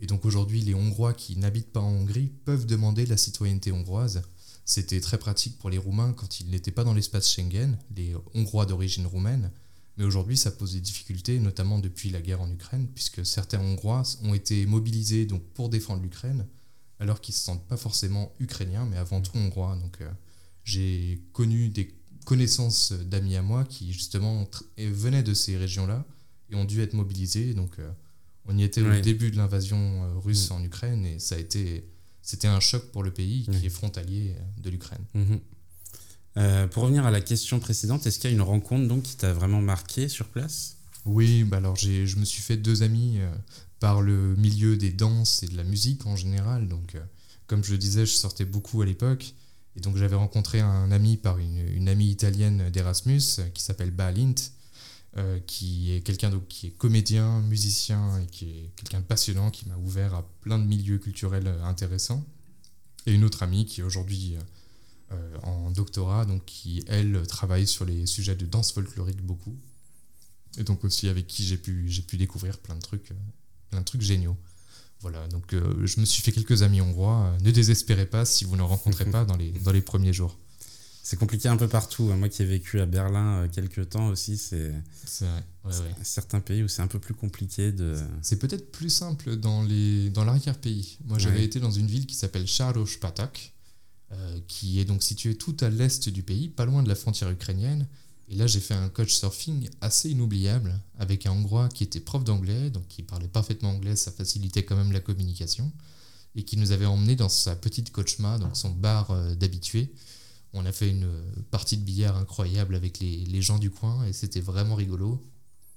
Speaker 2: Et donc aujourd'hui, les Hongrois qui n'habitent pas en Hongrie peuvent demander la citoyenneté hongroise. C'était très pratique pour les Roumains quand ils n'étaient pas dans l'espace Schengen, les Hongrois d'origine roumaine. Mais aujourd'hui, ça pose des difficultés, notamment depuis la guerre en Ukraine, puisque certains Hongrois ont été mobilisés donc, pour défendre l'Ukraine, alors qu'ils ne se sentent pas forcément ukrainiens, mais avant tout hongrois. Donc euh, j'ai connu des connaissances d'amis à moi qui justement venaient de ces régions-là et ont dû être mobilisés. Donc euh, on y était
Speaker 1: Ouais.
Speaker 2: au début de l'invasion euh, russe en Ukraine et ça a été c'était un choc pour le pays qui est frontalier de l'Ukraine.
Speaker 1: Mhm. Euh, pour revenir à la question précédente, est-ce qu'il y a une rencontre donc qui t'a vraiment marqué sur place?
Speaker 2: Oui, bah alors je me suis fait deux amis euh, par le milieu des danses et de la musique en général. Donc, euh, comme je le disais, je sortais beaucoup à l'époque. Et donc, j'avais rencontré un ami par une, amie italienne d'Erasmus qui s'appelle Balint, qui est quelqu'un qui est comédien, musicien et qui est quelqu'un de passionnant qui m'a ouvert à plein de milieux culturels intéressants. Et une autre amie qui aujourd'hui en doctorat, donc qui, elle, travaille sur les sujets de danse folklorique beaucoup et donc aussi avec qui j'ai pu, j'ai pu découvrir plein de trucs, euh, plein de trucs géniaux. Voilà, donc euh, je me suis fait quelques amis hongrois. Euh, Ne désespérez pas si vous ne rencontrez pas dans les, dans les premiers jours.
Speaker 1: C'est compliqué un peu partout. hein. Moi qui ai vécu à Berlin euh, quelques temps aussi, c'est
Speaker 2: C'est vrai, ouais, ouais.
Speaker 1: certains pays où c'est un peu plus compliqué de.
Speaker 2: C'est peut-être plus simple dans les dans l'arrière-pays. Moi, j'avais
Speaker 1: Ouais.
Speaker 2: été dans une ville qui s'appelle Charospatak, euh, qui est donc située tout à l'est du pays, pas loin de la frontière ukrainienne. Et là, j'ai fait un coach surfing assez inoubliable avec un Hongrois qui était prof d'anglais, donc qui parlait parfaitement anglais, ça facilitait quand même la communication, et qui nous avait emmenés dans sa petite coachma, donc son bar euh, d'habitués. On a fait une euh, partie de billard incroyable avec les, les gens du coin, et c'était vraiment rigolo.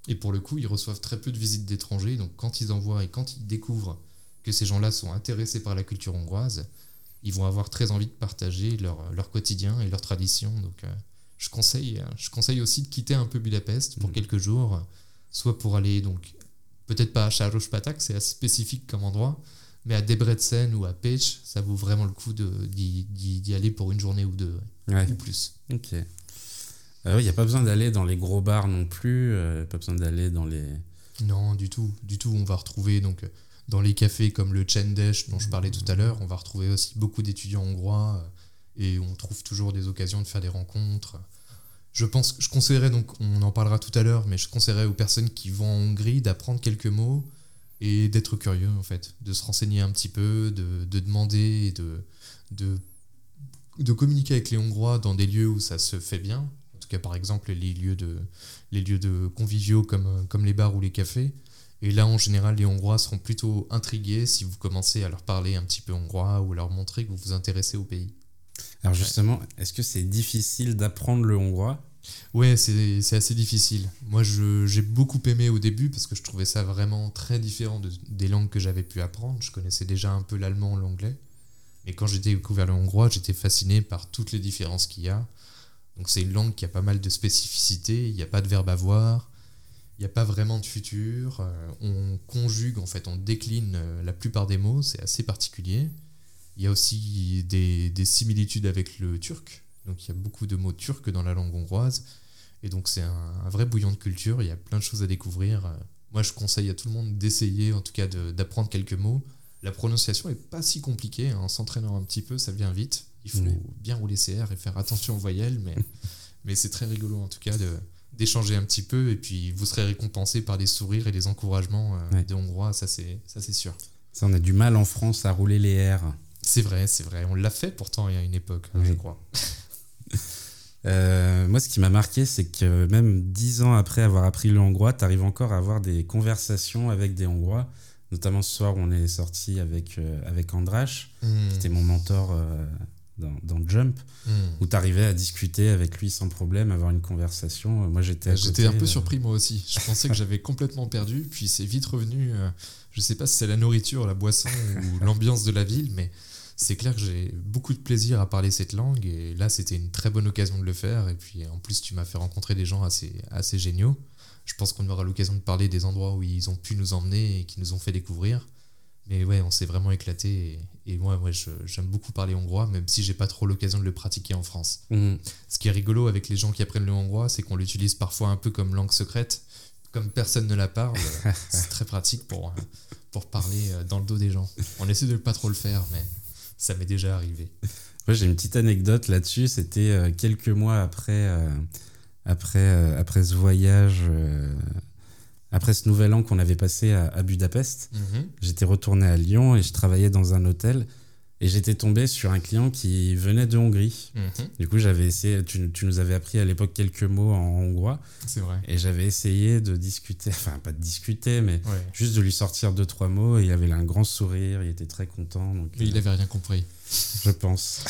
Speaker 2: Et pour le coup, ils reçoivent très peu de visites d'étrangers, donc quand ils en voient et quand ils découvrent que ces gens-là sont intéressés par la culture hongroise, ils vont avoir très envie de partager leur, leur quotidien et leurs traditions. Donc euh, je, conseille, je conseille aussi de quitter un peu Budapest pour
Speaker 1: Mhm.
Speaker 2: quelques jours, soit pour aller, donc peut-être pas à Charospatak, c'est assez spécifique comme endroit, mais à Debrecen ou à Pécs, ça vaut vraiment le coup d'y aller pour une journée ou deux,
Speaker 1: Ouais.
Speaker 2: ou plus.
Speaker 1: Ok. Il n'y a pas besoin d'aller dans les gros bars non plus. euh, pas besoin d'aller dans les.
Speaker 2: Non, du tout, du tout. On va retrouver donc euh, dans les cafés comme le Csendes dont je parlais tout à l'heure, on va retrouver aussi beaucoup d'étudiants hongrois euh, et on trouve toujours des occasions de faire des rencontres. Je pense, je conseillerais donc, on en parlera tout à l'heure, mais je conseillerais aux personnes qui vont en Hongrie d'apprendre quelques mots et d'être curieux en fait, de se renseigner un petit peu, de, de demander et de, de, de communiquer avec les Hongrois dans des lieux où ça se fait bien. En tout cas, par exemple, les lieux de, les lieux de conviviaux comme, comme les bars ou les cafés. Et là, en général, les Hongrois seront plutôt intrigués si vous commencez à leur parler un petit peu hongrois ou à leur montrer que vous vous intéressez au pays.
Speaker 1: Alors justement, est-ce que c'est difficile d'apprendre le hongrois?
Speaker 2: Ouais, c'est assez difficile. Moi, j'ai beaucoup aimé au début parce que je trouvais ça vraiment très différent de- des langues que j'avais pu apprendre. Je connaissais déjà un peu l'allemand, l'anglais. Mais quand j'ai découvert le hongrois, j'étais fasciné par toutes les différences qu'il y a. Donc c'est une langue qui a pas mal de spécificités. Il n'y a pas de verbe avoir. Il n'y a pas vraiment de futur. Euh, on conjugue, en fait, on décline euh, la plupart des mots. C'est assez particulier. Il y a aussi des, des similitudes avec le turc. Donc il y a beaucoup de mots turcs dans la langue hongroise. Et donc c'est un, un vrai bouillon de culture. Il y a plein de choses à découvrir. Euh, Moi, je conseille à tout le monde d'essayer, en tout cas, d'apprendre quelques mots. La prononciation est pas si compliquée. hein. En s'entraînant un petit peu, ça vient vite. Il faut
Speaker 1: Oui.
Speaker 2: bien rouler ses R et faire attention aux voyelles. Mais, mais c'est très rigolo, en tout cas, de d'échanger un petit peu et puis vous serez récompensé par des sourires et des encouragements euh,
Speaker 1: Ouais.
Speaker 2: des Hongrois, ça c'est ça c'est sûr.
Speaker 1: Ça, on a du mal en France à rouler les R.
Speaker 2: C'est vrai, c'est vrai. On l'a fait pourtant il y a une époque, hein,
Speaker 1: Oui.
Speaker 2: je crois.
Speaker 1: Euh, moi, ce qui m'a marqué, c'est que même dix ans après avoir appris le hongrois, tu arrives encore à avoir des conversations avec des Hongrois. Notamment ce soir, où on est sorti avec, euh, avec Andrash,
Speaker 2: Hmm.
Speaker 1: qui était mon mentor euh, dans, dans Jump,
Speaker 2: Hmm.
Speaker 1: où tu arrivais à discuter avec lui sans problème, avoir une conversation. Moi, j'étais
Speaker 2: J'étais un peu
Speaker 1: euh,
Speaker 2: surpris moi aussi. Je pensais que j'avais complètement perdu, puis c'est vite revenu. euh, je sais pas si c'est la nourriture, la boisson ou l'ambiance de la ville, mais c'est clair que j'ai beaucoup de plaisir à parler cette langue et là c'était une très bonne occasion de le faire. Et puis en plus tu m'as fait rencontrer des gens assez, assez géniaux. Je pense qu'on aura l'occasion de parler des endroits où ils ont pu nous emmener et qui nous ont fait découvrir. Mais ouais, on s'est vraiment éclaté. Et, moi, ouais, j'aime beaucoup parler hongrois, même si j'ai pas trop l'occasion de le pratiquer en France.
Speaker 1: Mhm.
Speaker 2: Ce qui est rigolo avec les gens qui apprennent le hongrois, c'est qu'on l'utilise parfois un peu comme langue secrète. Comme personne ne la parle, c'est très pratique pour, pour parler euh, dans le dos des gens. On essaie de pas trop le faire, mais ça m'est déjà arrivé.
Speaker 1: Moi, j'ai une petite anecdote là-dessus. C'était euh, quelques mois après, euh, après, après ce voyage après ce nouvel an qu'on avait passé à, Budapest,
Speaker 2: Mhm.
Speaker 1: j'étais retourné à Lyon et je travaillais dans un hôtel. Et j'étais tombé sur un client qui venait de Hongrie.
Speaker 2: Mhm.
Speaker 1: Du coup, j'avais essayé, tu, tu nous avais appris à l'époque quelques mots en hongrois.
Speaker 2: C'est vrai.
Speaker 1: Et j'avais essayé de discuter, enfin pas de discuter, mais
Speaker 2: Ouais.
Speaker 1: juste de lui sortir deux, trois mots. Et il avait là un grand sourire, il était très content. Donc,
Speaker 2: Mais il
Speaker 1: euh,
Speaker 2: avait rien compris.
Speaker 1: Je pense.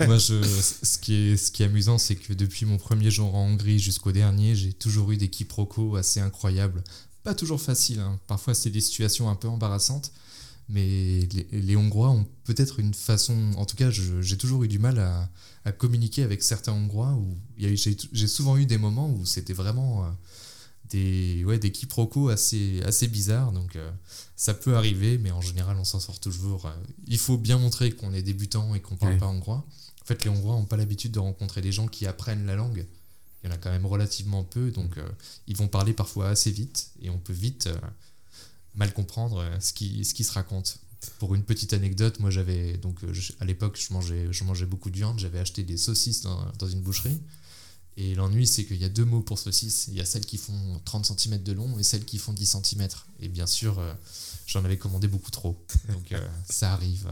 Speaker 2: Moi, je, ce, qui est, ce qui est amusant, c'est que depuis mon premier jour en Hongrie jusqu'au dernier, j'ai toujours eu des quiproquos assez incroyables. Pas toujours faciles, hein. parfois c'est des situations un peu embarrassantes, mais les, Hongrois ont peut-être une façon. En tout cas, j'ai toujours eu du mal à, communiquer avec certains Hongrois. Où j'ai souvent eu des moments où c'était vraiment euh, des, ouais, des quiproquos assez, assez bizarres. Donc euh, ça peut arriver, mais en général, on s'en sort toujours. Euh, Il faut bien montrer qu'on est débutant et qu'on parle
Speaker 1: Ouais.
Speaker 2: pas hongrois. En fait, les Hongrois n'ont pas l'habitude de rencontrer des gens qui apprennent la langue. Il y en a quand même relativement peu, donc euh, ils vont parler parfois assez vite et on peut vite euh, mal comprendre ce qui, ce qui se raconte. Pour une petite anecdote, moi j'avais donc je- à l'époque je mangeais, je mangeais beaucoup de viande, j'avais acheté des saucisses dans, dans une boucherie. Et l'ennui, c'est qu'il y a deux mots pour saucisses. Il y a celles qui font 30 cm de long et celles qui font 10 cm. Et bien sûr, euh, j'en avais commandé beaucoup trop. Donc euh, ça arrive.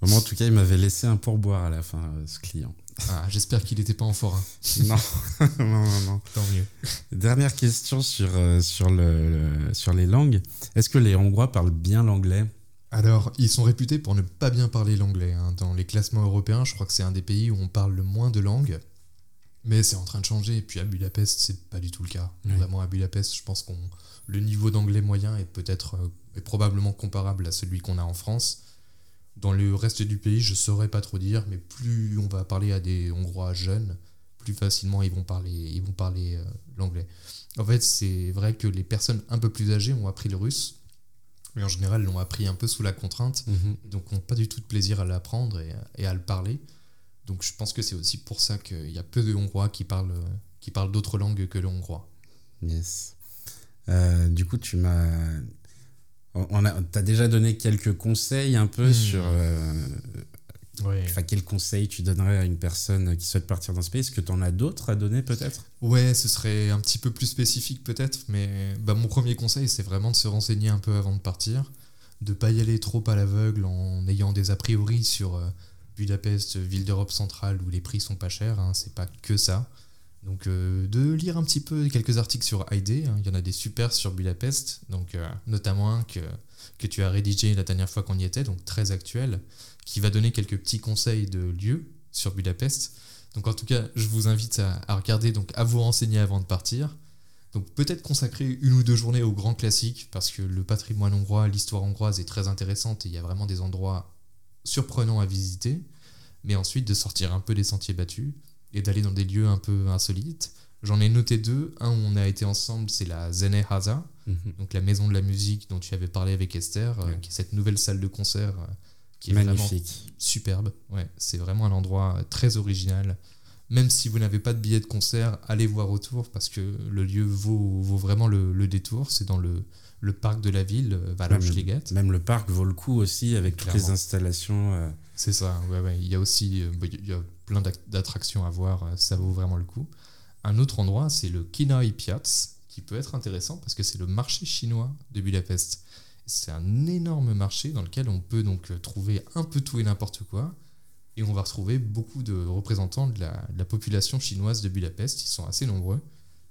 Speaker 1: Moi, en tout cas, il m'avait laissé un pourboire à la fin, euh, ce client.
Speaker 2: Ah, J'espère qu'il n'était pas en forain.
Speaker 1: non, non, non, non.
Speaker 2: Tant mieux.
Speaker 1: Dernière question sur, sur, le, le- sur les langues. Est-ce que les Hongrois parlent bien l'anglais?
Speaker 2: Alors, ils sont réputés pour ne pas bien parler l'anglais. hein. Dans les classements européens, je crois que c'est un des pays où on parle le moins de langues. Mais c'est en train de changer. Et puis à Budapest, c'est pas du tout le cas.
Speaker 1: Oui.
Speaker 2: Vraiment, à Budapest, je pense qu'on le niveau d'anglais moyen est peut-être euh, est probablement comparable à celui qu'on a en France. Dans le reste du pays, je saurais pas trop dire, mais plus on va parler à des Hongrois jeunes, plus facilement ils vont parler, ils vont parler euh, l'anglais. En fait, c'est vrai que les personnes un peu plus âgées ont appris le russe, mais en général l'ont appris un peu sous la contrainte, donc n'ont pas du tout de plaisir à l'apprendre et, et à le parler. Donc je pense que c'est aussi pour ça qu'il y a peu de Hongrois qui parlent, qui parlent d'autres langues que le hongrois.
Speaker 1: Yes. Euh, du coup, tu m'as. On a, t'as déjà donné quelques conseils un peu
Speaker 2: Hmm.
Speaker 1: sur. euh,
Speaker 2: Ouais.
Speaker 1: Enfin, quels conseils tu donnerais à une personne qui souhaite partir dans ce pays? Est-ce que tu en as d'autres à donner peut-être?
Speaker 2: Ouais, ce serait un petit peu plus spécifique peut-être, mais bah, mon premier conseil, c'est vraiment de se renseigner un peu avant de partir, de pas y aller trop à l'aveugle en ayant des a priori sur euh, Budapest, ville d'Europe centrale où les prix sont pas chers, hein, c'est pas que ça. Donc euh, de lire un petit peu quelques articles sur ID, hein, il y en a des super sur Budapest, donc euh, notamment un que, que tu as rédigé la dernière fois qu'on y était, donc très actuel, qui va donner quelques petits conseils de lieux sur Budapest. Donc en tout cas, je vous invite à, à regarder, donc à vous renseigner avant de partir. Donc peut-être consacrer une ou deux journées aux grands classiques, parce que le patrimoine hongrois, l'histoire hongroise est très intéressante et il y a vraiment des endroits surprenants à visiter. Mais ensuite de sortir un peu des sentiers battus et d'aller dans des lieux un peu insolites. J'en ai noté deux. Un où on a été ensemble, c'est la Zene Haza, donc la maison de la musique dont tu avais parlé avec Esther, euh, qui est cette nouvelle salle de concert euh, qui est vraiment
Speaker 1: Magnifique.
Speaker 2: superbe. Ouais, c'est vraiment un endroit très original. Même si vous n'avez pas de billet de concert, allez voir autour parce que le lieu vaut, vaut vraiment le, le détour. C'est dans le, le parc de la ville, euh, Városliget.
Speaker 1: Même le parc vaut le coup aussi avec toutes les installations. euh,
Speaker 2: C'est ça, ouais, ouais. Il y a aussi euh, bah, il y a plein d'attractions à voir, ça vaut vraiment le coup. Un autre endroit, c'est le Kínai Piac, qui peut être intéressant parce que c'est le marché chinois de Budapest. C'est un énorme marché dans lequel on peut donc trouver un peu tout et n'importe quoi. Et on va retrouver beaucoup de représentants de la, de la population chinoise de Budapest. Ils sont assez nombreux.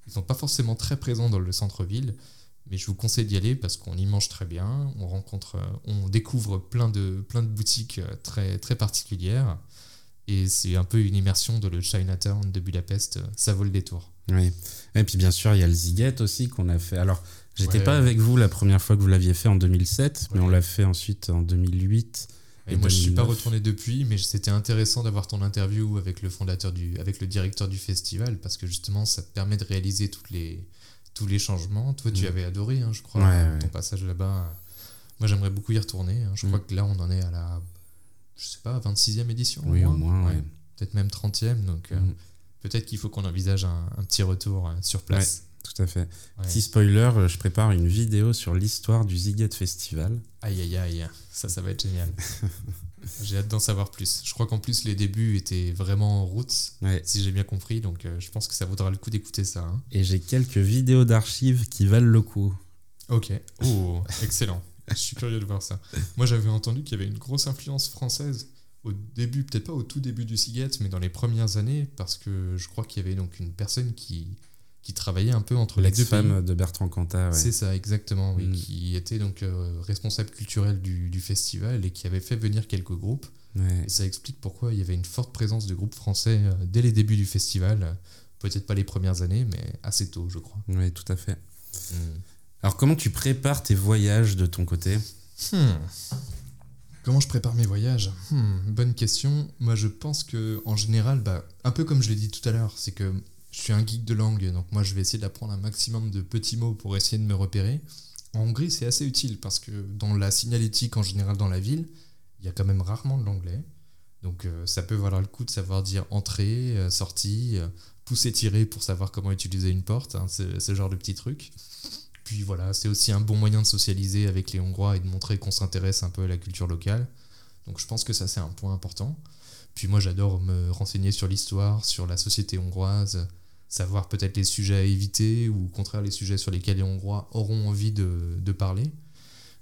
Speaker 2: Ils sont pas forcément très présents dans le centre-ville, mais je vous conseille d'y aller parce qu'on y mange très bien. On rencontre, euh, on découvre plein de, plein de boutiques euh, très, très particulières. Et c'est un peu une immersion de le Chinatown de Budapest. Ça vaut le détour.
Speaker 1: Oui. Et puis bien sûr, il y a le Ziget aussi qu'on a fait. Alors, j'étais
Speaker 2: Ouais.
Speaker 1: pas avec vous la première fois que vous l'aviez fait en 2007, mais on l'a fait ensuite en 2008.
Speaker 2: Et,
Speaker 1: Et
Speaker 2: moi, je suis pas
Speaker 1: 2009.
Speaker 2: retourné depuis, mais c'était intéressant d'avoir ton interview avec le fondateur du, avec le directeur du festival, parce que justement, ça permet de réaliser toutes les, tous les changements. Toi, tu
Speaker 1: Mm.
Speaker 2: avais adoré, hein, je crois,
Speaker 1: Ouais, ouais.
Speaker 2: ton passage là-bas. Moi, j'aimerais beaucoup y retourner. hein. Je
Speaker 1: Mm.
Speaker 2: crois que là, on en est à la, je sais pas, 26e édition.
Speaker 1: Oui, au moins, ouais.
Speaker 2: Peut-être même 30e. Donc, euh,
Speaker 1: Mm.
Speaker 2: peut-être qu'il faut qu'on envisage un, un petit retour euh, sur place.
Speaker 1: Tout à fait. Petit spoiler, euh, je prépare une vidéo sur l'histoire du Ziget Festival.
Speaker 2: Aïe, aïe, aïe. Ça, ça va être génial. J'ai hâte d'en savoir plus. Je crois qu'en plus, les débuts étaient vraiment roots,
Speaker 1: Ouais.
Speaker 2: si j'ai bien compris. Donc, euh, je pense que ça vaudra le coup d'écouter ça. hein.
Speaker 1: Et j'ai quelques vidéos d'archives qui valent le coup.
Speaker 2: Ok. Oh, excellent. Je suis curieux de voir ça. Moi, j'avais entendu qu'il y avait une grosse influence française au début, peut-être pas au tout début du Siget, mais dans les premières années, parce que je crois qu'il y avait donc une personne qui, qui travaillait un peu entre les deux.
Speaker 1: L'ex-femme de Bertrand Cantat, ouais.
Speaker 2: C'est ça, exactement, oui,
Speaker 1: Mm.
Speaker 2: qui était donc euh, responsable culturel du, du festival et qui avait fait venir quelques groupes.
Speaker 1: Ouais.
Speaker 2: Et ça explique pourquoi il y avait une forte présence de groupes français euh, dès les débuts du festival. Peut-être pas les premières années, mais assez tôt, je crois.
Speaker 1: Ouais, tout à fait. Alors, comment tu prépares tes voyages de ton côté?
Speaker 2: Hmm. Comment je prépare mes voyages? Hmm, Bonne question. Moi, je pense que en général, bah, un peu comme je l'ai dit tout à l'heure, c'est que je suis un geek de langue, donc moi, je vais essayer d'apprendre un maximum de petits mots pour essayer de me repérer. En Hongrie, c'est assez utile parce que dans la signalétique en général dans la ville, il y a quand même rarement de l'anglais. Donc, euh, ça peut valoir le coup de savoir dire entrée, euh, sortie, euh, pousser, tirer pour savoir comment utiliser une porte, hein, ce, genre de petits trucs. Puis voilà, c'est aussi un bon moyen de socialiser avec les Hongrois et de montrer qu'on s'intéresse un peu à la culture locale. Donc je pense que ça c'est un point important. Puis moi j'adore me renseigner sur l'histoire, sur la société hongroise, savoir peut-être les sujets à éviter ou au contraire les sujets sur lesquels les Hongrois auront envie de, de parler.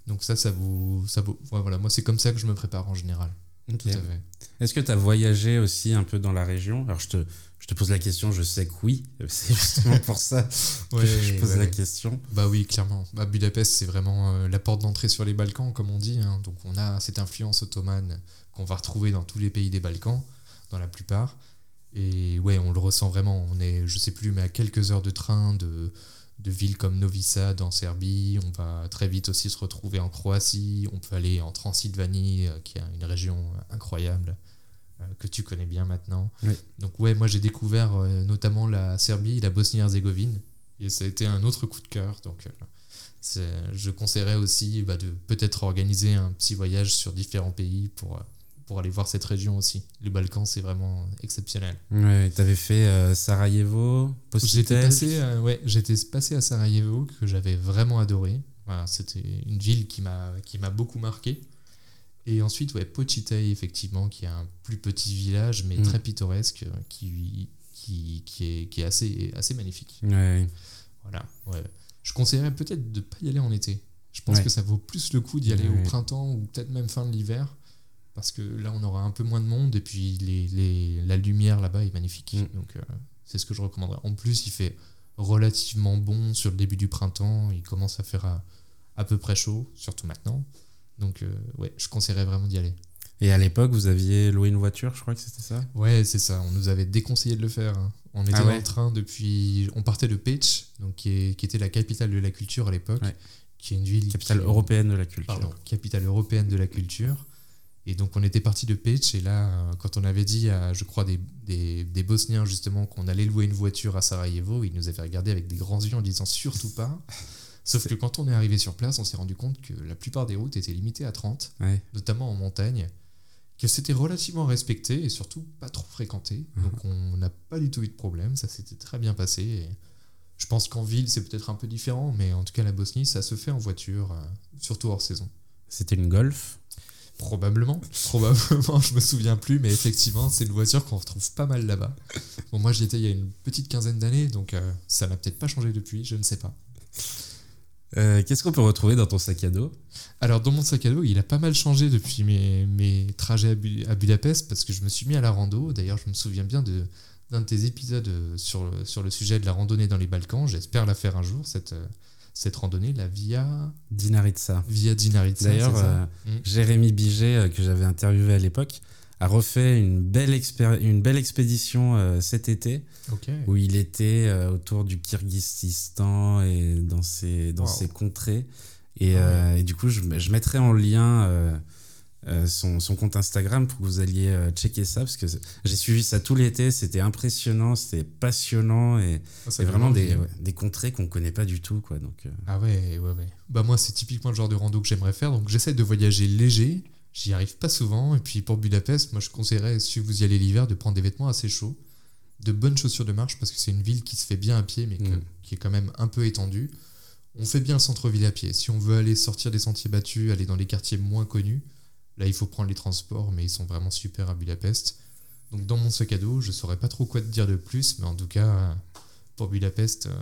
Speaker 2: Donc ça, ça vaut... Ça ouais, voilà, moi c'est comme ça que je me prépare en général.
Speaker 1: Ok.
Speaker 2: Tout à fait.
Speaker 1: Est-ce que tu as voyagé aussi un peu dans la région? Alors, je te, je te pose la question, je sais que oui. C'est justement pour ça que
Speaker 2: Ouais,
Speaker 1: je pose
Speaker 2: ouais,
Speaker 1: la question.
Speaker 2: Bah oui, clairement. Bah, Budapest, c'est vraiment euh, la porte d'entrée sur les Balkans, comme on dit. hein. Donc on a cette influence ottomane qu'on va retrouver dans tous les pays des Balkans, dans la plupart. Et ouais, on le ressent vraiment. On est, je sais plus, mais à quelques heures de train de, de villes comme Novi Sad en Serbie. On va très vite aussi se retrouver en Croatie. On peut aller en Transylvanie, euh, qui est une région incroyable euh, que tu connais bien maintenant.
Speaker 1: Oui.
Speaker 2: Donc ouais, moi j'ai découvert euh, notamment la Serbie, la Bosnie-Herzégovine. Et ça a été un autre coup de cœur. Donc, euh, je conseillerais aussi bah, de peut-être organiser un petit voyage sur différents pays pour, euh, pour aller voir cette région aussi. Les Balkans, c'est vraiment exceptionnel.
Speaker 1: Ouais, tu avais fait euh, Sarajevo,
Speaker 2: J'étais passé, euh, ouais, j'étais passé à Sarajevo, que j'avais vraiment adoré. Voilà, C'était une ville qui m'a beaucoup marqué. Et ensuite, ouais, Pocitei, effectivement, qui est un plus petit village, mais
Speaker 1: Mm.
Speaker 2: très pittoresque, euh, qui, qui, qui est, qui est assez, assez magnifique.
Speaker 1: Ouais.
Speaker 2: Voilà, ouais. Je conseillerais peut-être de pas y aller en été. Je pense
Speaker 1: Ouais.
Speaker 2: que ça vaut plus le coup d'y aller
Speaker 1: Ouais.
Speaker 2: au printemps ou peut-être même fin de l'hiver. Parce que là, on aura un peu moins de monde et puis les, les- la lumière là-bas est magnifique.
Speaker 1: Mm.
Speaker 2: Donc, euh, c'est ce que je recommanderais. En plus, il fait relativement bon sur le début du printemps. Il commence à faire à, à peu près chaud, surtout maintenant. Donc, euh, ouais, je conseillerais vraiment d'y aller.
Speaker 1: Et à l'époque, vous aviez loué une voiture, je crois que c'était ça?
Speaker 2: Ouais, c'est ça. On nous avait déconseillé de le faire. hein. On était
Speaker 1: Ah
Speaker 2: dans
Speaker 1: ouais.
Speaker 2: le train depuis. On partait de Pécs, donc qui, est- qui était la capitale de la culture à l'époque,
Speaker 1: Ouais.
Speaker 2: qui est une ville.
Speaker 1: Capitale européenne de la culture.
Speaker 2: Pardon, capitale européenne de la culture. Et donc on était parti de Pécs et là, euh, quand on avait dit à, je crois, des, des, des Bosniens justement qu'on allait louer une voiture à Sarajevo, ils nous avaient regardé avec des grands yeux en disant surtout pas. Sauf que quand on est arrivé sur place, on s'est rendu compte que la plupart des routes étaient limitées à 30
Speaker 1: Ouais.
Speaker 2: notamment en montagne, que c'était relativement respecté et surtout pas trop fréquenté.
Speaker 1: Mhm.
Speaker 2: Donc on n'a pas du tout eu de problème, ça s'était très bien passé. Et je pense qu'en ville c'est peut-être un peu différent, mais en tout cas la Bosnie ça se fait en voiture, euh, surtout hors saison.
Speaker 1: C'était une Golf?
Speaker 2: Probablement, probablement, je me souviens plus, mais effectivement c'est une voiture qu'on retrouve pas mal là-bas. Bon moi j'y étais il y a une petite quinzaine d'années, donc euh, ça n'a peut-être pas changé depuis, je ne sais pas.
Speaker 1: Euh, Qu'est-ce qu'on peut retrouver dans ton sac à dos?
Speaker 2: Alors, dans mon sac à dos, il a pas mal changé depuis mes, mes trajets à, Bu- à Budapest parce que je me suis mis à la rando. D'ailleurs, je me souviens bien de- d'un de tes épisodes euh, sur, le- sur le sujet de la randonnée dans les Balkans. J'espère la faire un jour, cette, cette randonnée, la Via,
Speaker 1: Dinaritsa.
Speaker 2: via Dinaritsa.
Speaker 1: D'ailleurs, euh,
Speaker 2: Mm.
Speaker 1: Jérémy Biget, euh, que j'avais interviewé à l'époque, a refait une belle, une belle expédition euh, cet été où il était euh, autour du Kyrgyzstan et dans ces, dans
Speaker 2: Wow.
Speaker 1: ces contrées. Et,
Speaker 2: Ah ouais.
Speaker 1: et du coup, je, je mettrai en lien son, son, compte Instagram pour que vous alliez euh, checker ça parce que j'ai suivi ça tout l'été, c'était impressionnant, c'était passionnant et, ah, c'est vraiment des, des, contrées qu'on connaît pas du tout quoi. Donc,
Speaker 2: Ah ouais, ouais, ouais. Bah moi c'est typiquement le genre de rando que j'aimerais faire donc j'essaie de voyager léger, j'y arrive pas souvent et puis pour Budapest, moi je conseillerais si vous y allez l'hiver de prendre des vêtements assez chauds, de bonnes chaussures de marche parce que c'est une ville qui se fait bien à pied mais mm. qui est quand même un peu étendue. On fait bien le centre-ville à pied. Si on veut aller sortir des sentiers battus, aller dans les quartiers moins connus, Là, il faut prendre les transports, mais ils sont vraiment super à Budapest. Donc, dans mon sac à dos, je saurais pas trop quoi te dire de plus, mais en tout cas, pour Budapest, euh,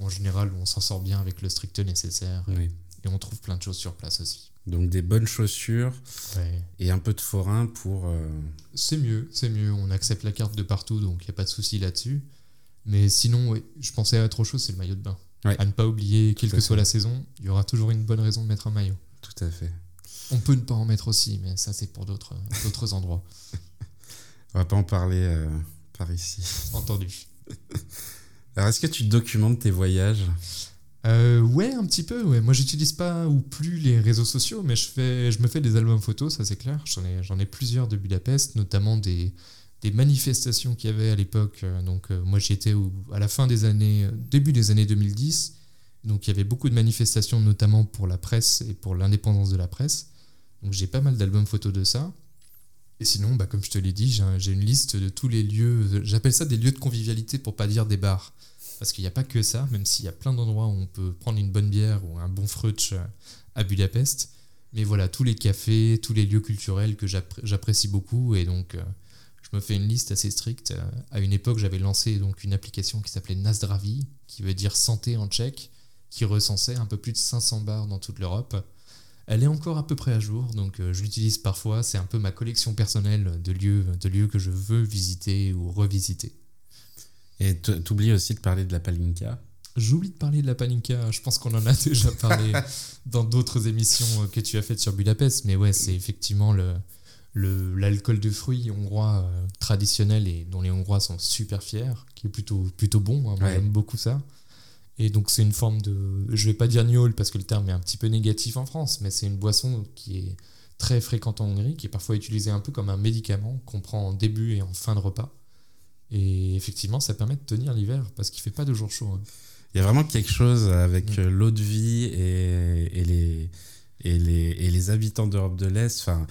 Speaker 2: en général, on s'en sort bien avec le strict nécessaire. Et on trouve plein de choses sur place aussi.
Speaker 1: Donc des bonnes chaussures et un peu de forain pour... Euh,
Speaker 2: c'est mieux, c'est mieux. On accepte la carte de partout, donc il n'y a pas de souci là-dessus. Mais sinon, je pensais à autre chose, c'est le maillot de bain. À ne pas oublier, quelle que soit la saison, il y aura toujours une bonne raison de mettre un maillot.
Speaker 1: Tout à fait.
Speaker 2: On peut ne pas en mettre aussi, mais ça, c'est pour d'autres endroits.
Speaker 1: On va pas en parler euh, par ici.
Speaker 2: Entendu.
Speaker 1: Alors, est-ce que tu documentes tes voyages?
Speaker 2: Euh, Ouais, un petit peu. Ouais. Moi, j'utilise pas ou plus les réseaux sociaux, mais je, fais, je me fais des albums photos, ça c'est clair. J'en ai, j'en ai plusieurs de Budapest, notamment des, des manifestations qu'il y avait à l'époque. Donc, euh, moi, j'y étais à la fin des années, début des années 2010. Donc, il y avait beaucoup de manifestations, notamment pour la presse et pour l'indépendance de la presse. Donc j'ai pas mal d'albums photos de ça. Et sinon, bah, comme je te l'ai dit, j'ai une liste de tous les lieux. J'appelle ça des lieux de convivialité pour pas dire des bars. Parce qu'il n'y a pas que ça, même s'il y a plein d'endroits où on peut prendre une bonne bière ou un bon frutch à Budapest. Mais voilà, tous les cafés, tous les lieux culturels que j'apprécie beaucoup. Et donc, euh, je me fais une liste assez stricte. À une époque, j'avais lancé donc une application qui s'appelait Nazdravi, qui veut dire santé en tchèque, qui recensait un peu plus de 500 bars dans toute l'Europe. Elle est encore à peu près à jour, donc euh, je l'utilise parfois. C'est un peu ma collection personnelle de lieux, de lieux que je veux visiter ou revisiter.
Speaker 1: Et tu oublies aussi de parler de la Palinka?
Speaker 2: J'oublie de parler de la Palinka. Je pense qu'on en a déjà parlé dans d'autres émissions euh, que tu as faites sur Budapest. Mais ouais, c'est effectivement le, l'alcool de fruits hongrois euh, traditionnel et dont les Hongrois sont super fiers, qui est plutôt, plutôt bon. Hein. Moi, j'aime beaucoup ça. Et donc c'est une forme de, je vais pas dire gnôle parce que le terme est un petit peu négatif en France, mais c'est une boisson qui est très fréquente en Hongrie, qui est parfois utilisée un peu comme un médicament qu'on prend en début et en fin de repas. Et effectivement, ça permet de tenir l'hiver parce qu'il fait pas de jour chaud. Hein.
Speaker 1: Il y a vraiment quelque chose avec mm. euh, l'eau de vie et, et, les, et, les, et les habitants d'Europe de l'Est, enfin,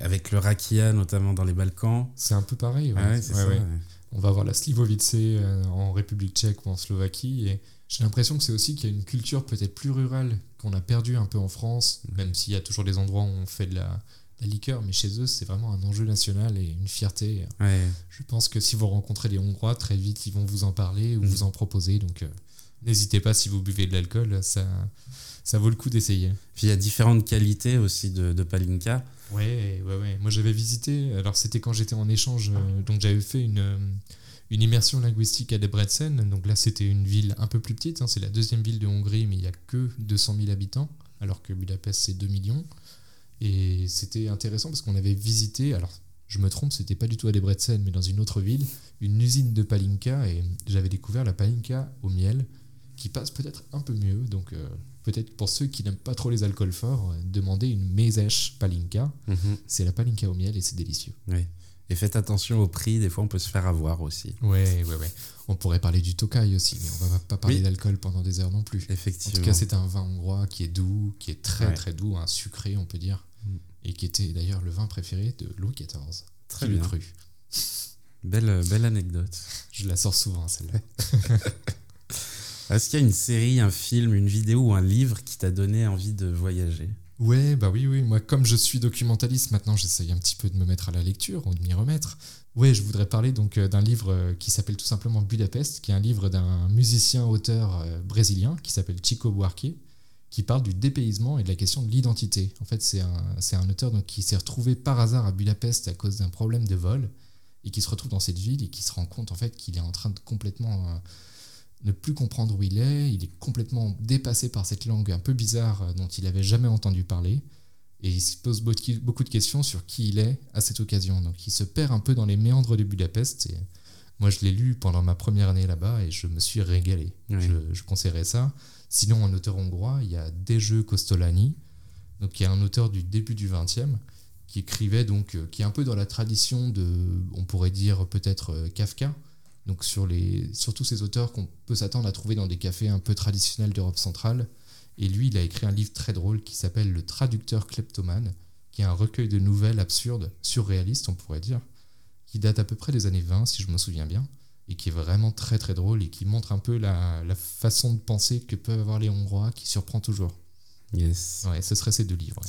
Speaker 1: avec le rakia notamment dans les Balkans.
Speaker 2: C'est un peu pareil. Ouais. On va voir la Slivovice euh, en République tchèque ou en Slovaquie et j'ai l'impression que c'est aussi qu'il y a une culture peut-être plus rurale qu'on a perdue un peu en France, mm. même s'il y a toujours des endroits où on fait de la, liqueur, mais chez eux, c'est vraiment un enjeu national et une fierté. Je pense que si vous rencontrez les Hongrois, très vite, ils vont vous en parler ou mm. vous en proposer. Donc, euh, n'hésitez pas si vous buvez de l'alcool, ça, ça vaut le coup d'essayer.
Speaker 1: Puis il y a différentes qualités aussi de, de palinka.
Speaker 2: Ouais, ouais, ouais. Moi, j'avais visité, alors c'était quand j'étais en échange, euh, donc j'avais fait une une immersion linguistique à Debrecen. Donc là, c'était une ville un peu plus petite. Hein. c'est la deuxième ville de Hongrie, mais il n'y a que 200 000 habitants, alors que Budapest, c'est 2 millions. Et c'était intéressant parce qu'on avait visité, alors je me trompe, c'était pas du tout à Debrecen, mais dans une autre ville, une usine de palinka. Et j'avais découvert la palinka au miel, qui passe peut-être un peu mieux. Donc euh, peut-être pour ceux qui n'aiment pas trop les alcools forts, euh, demandez une Mezes palinka. Mhm. C'est la palinka au miel et c'est délicieux.
Speaker 1: Oui. Et faites attention au prix, des fois on peut se faire avoir aussi.
Speaker 2: Ouais, ouais, ouais. On pourrait parler du Tokai aussi, mais on va pas parler d'alcool pendant des heures non plus.
Speaker 1: Effectivement.
Speaker 2: En tout cas, c'est un vin hongrois qui est doux, qui est très très doux, un sucré on peut dire, mm. et qui était d'ailleurs le vin préféré de Louis XIV.
Speaker 1: Très bien. cru. Belle, belle anecdote.
Speaker 2: Je la sors souvent celle-là.
Speaker 1: Est-ce qu'il y a une série, un film, une vidéo ou un livre qui t'a donné envie de voyager?
Speaker 2: Ouais, bah oui, oui. Moi, comme je suis documentaliste, maintenant, j'essaye un petit peu de me mettre à la lecture ou de m'y remettre. Ouais, je voudrais parler donc euh, d'un livre euh, qui s'appelle tout simplement Budapest, qui est un livre d'un musicien-auteur euh, brésilien qui s'appelle Chico Buarque, qui parle du dépaysement et de la question de l'identité. En fait, c'est un, auteur qui s'est retrouvé par hasard à Budapest à cause d'un problème de vol et qui se retrouve dans cette ville et qui se rend compte en fait qu'il est en train de complètement ne plus comprendre où il est, il est complètement dépassé par cette langue un peu bizarre euh, dont il n'avait jamais entendu parler, et il se pose beaucoup de questions sur qui il est à cette occasion. Donc il se perd un peu dans les méandres de Budapest, et moi je l'ai lu pendant ma première année là-bas, et je me suis régalé. Je, conseillerais ça. Sinon, en auteur hongrois, il y a Dejeu Kostolani, donc qui est un auteur du début du XXe, qui écrivait donc, euh, qui est un peu dans la tradition de, on pourrait dire peut-être euh, Kafka, donc sur les, surtout ces auteurs qu'on peut s'attendre à trouver dans des cafés un peu traditionnels d'Europe centrale. Et lui, il a écrit un livre très drôle qui s'appelle Le Traducteur Kleptomane, qui est un recueil de nouvelles absurdes, surréalistes, on pourrait dire, qui date à peu près des années 20, si je me souviens bien, et qui est vraiment très très drôle et qui montre un peu la, la façon de penser que peuvent avoir les Hongrois, qui surprend toujours.
Speaker 1: Yes.
Speaker 2: Ouais, ce serait ces deux livres.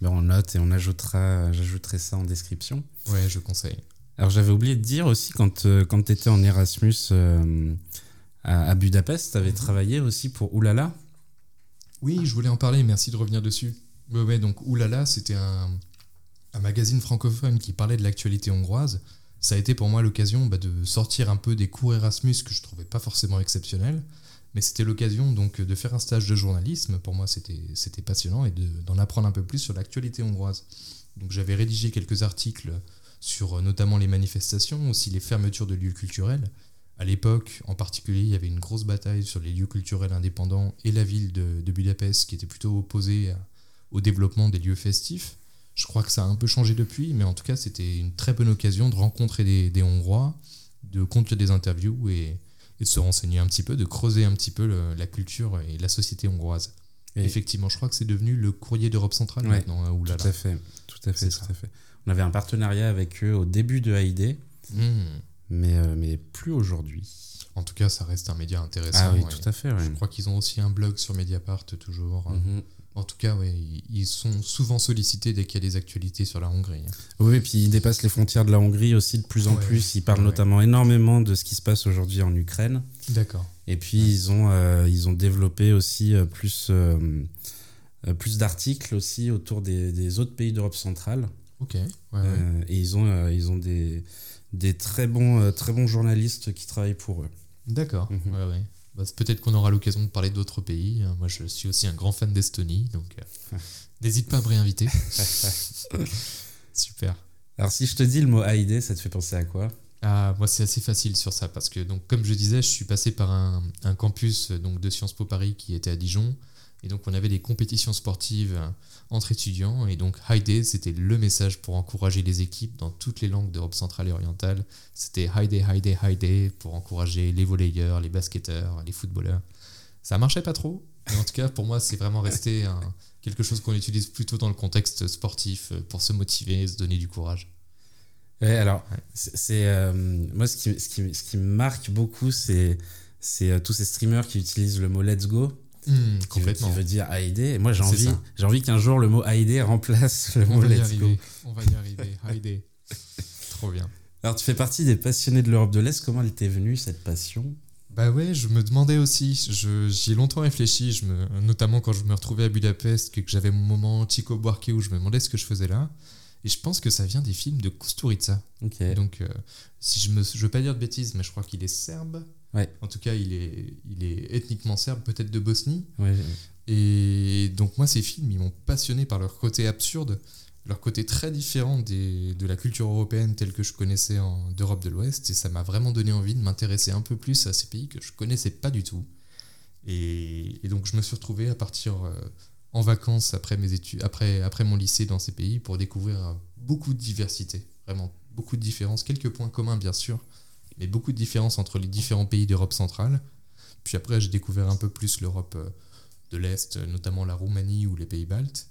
Speaker 1: Ben, on note et on ajoutera, j'ajouterai ça en description.
Speaker 2: Ouais, je conseille.
Speaker 1: Alors j'avais oublié de dire aussi, quand, euh, quand tu étais en Erasmus euh, à, à Budapest, tu avais travaillé aussi pour Oulala.
Speaker 2: Oui, je voulais en parler, merci de revenir dessus. Ouais, ouais, donc Oulala, c'était un, un magazine francophone qui parlait de l'actualité hongroise. Ça a été pour moi l'occasion bah, de sortir un peu des cours Erasmus que je trouvais pas forcément exceptionnels. Mais c'était l'occasion donc de faire un stage de journalisme. Pour moi, c'était passionnant et de- d'en apprendre un peu plus sur l'actualité hongroise. Donc j'avais rédigé quelques articles sur euh, notamment les manifestations, aussi les fermetures de lieux culturels. À l'époque, en particulier, il y avait une grosse bataille sur les lieux culturels indépendants et la ville de, de Budapest qui était plutôt opposée à- au développement des lieux festifs. Je crois que ça a un peu changé depuis, mais en tout cas, c'était une très bonne occasion de rencontrer des, des Hongrois, de conduire des interviews et, et de se renseigner un petit peu, de creuser un petit peu le- la culture et la société hongroise.
Speaker 1: Et-
Speaker 2: Effectivement, je crois que c'est devenu le courrier d'Europe centrale
Speaker 1: Ouais,
Speaker 2: maintenant. hein.
Speaker 1: Tout à fait, tout à fait, tout à fait. On avait un partenariat avec eux au début de AID,
Speaker 2: Hmm.
Speaker 1: mais, euh, mais plus aujourd'hui.
Speaker 2: En tout cas, ça reste un média intéressant.
Speaker 1: Ah oui, tout à fait. ouais.
Speaker 2: Je crois qu'ils ont aussi un blog sur Mediapart toujours.
Speaker 1: Mhm.
Speaker 2: En tout cas, ouais, ils- sont souvent sollicités dès qu'il y a des actualités sur la Hongrie. hein.
Speaker 1: Oui, et puis ils dépassent les frontières de la Hongrie aussi de plus en
Speaker 2: Ouais,
Speaker 1: plus. Ils parlent notamment énormément de ce qui se passe aujourd'hui en Ukraine.
Speaker 2: D'accord.
Speaker 1: Et puis ils ont, euh, ils ont développé aussi euh, plus, euh, plus d'articles aussi autour des, des autres pays d'Europe centrale.
Speaker 2: Ok. Ouais, ouais.
Speaker 1: Euh, et ils ont, euh, ils ont des, des très, bons, euh, très bons journalistes qui travaillent pour eux.
Speaker 2: D'accord.
Speaker 1: Mhm.
Speaker 2: Ouais, ouais. Bah, Peut-être qu'on aura l'occasion de parler d'autres pays. Moi, je suis aussi un grand fan d'Estonie, donc n'hésite pas à me réinviter. Super.
Speaker 1: Alors si je te dis le mot AID, ça te fait penser à quoi?
Speaker 2: Ah, moi, c'est assez facile sur ça parce que, donc, comme je disais, je suis passé par un, un campus donc, de Sciences Po Paris qui était à Dijon. Et donc, on avait des compétitions sportives euh, entre étudiants. Et donc, High Day, c'était le message pour encourager les équipes dans toutes les langues d'Europe centrale et orientale. C'était High Day, High Day, High Day pour encourager les volleyeurs, les basketteurs, les footballeurs. Ça marchait pas trop. Mais en tout cas, pour moi, c'est vraiment resté un- quelque chose qu'on utilise plutôt dans le contexte sportif euh, pour se motiver et se donner du courage.
Speaker 1: Ouais, alors,
Speaker 2: Ouais.
Speaker 1: c'est c'est, euh, moi ce qui, ce, qui, ce qui me marque beaucoup, c'est c'est euh, tous ces streamers qui utilisent le mot let's go, Qui veut,
Speaker 2: complètement.
Speaker 1: qui veut dire AID. Moi, j'ai envie, j'ai envie qu'un jour le mot AID remplace le
Speaker 2: On
Speaker 1: mot let's
Speaker 2: arriver.
Speaker 1: go.
Speaker 2: On va y arriver. Day. Trop bien.
Speaker 1: Alors, tu fais partie des passionnés de l'Europe de l'Est. Comment elle t'est venue cette passion?
Speaker 2: Bah ouais, je me demandais aussi. J'y ai longtemps réfléchi, je me, notamment quand je me retrouvais à Budapest, que, que j'avais mon moment Chico Buarque où je me demandais ce que je faisais là. Et je pense que ça vient des films de Kusturica. Donc, euh, si je je veux pas dire de bêtises, mais je crois qu'il est serbe.
Speaker 1: Ouais.
Speaker 2: En tout cas, il est, il est ethniquement serbe, peut-être de Bosnie.
Speaker 1: Ouais,
Speaker 2: Et donc moi, ces films, ils m'ont passionné par leur côté absurde, leur côté très différent des, de la culture européenne telle que je connaissais en, d'Europe de l'Ouest. Et ça m'a vraiment donné envie de m'intéresser un peu plus à ces pays que je connaissais pas du tout. Et, et donc je me suis retrouvé à partir euh, en vacances après, mes études, après, après mon lycée dans ces pays pour découvrir euh, beaucoup de diversité, vraiment beaucoup de différences, quelques points communs bien sûr, mais beaucoup de différences entre les différents pays d'Europe centrale. Puis après, j'ai découvert un peu plus l'Europe euh, de l'Est, notamment la Roumanie ou les pays baltes.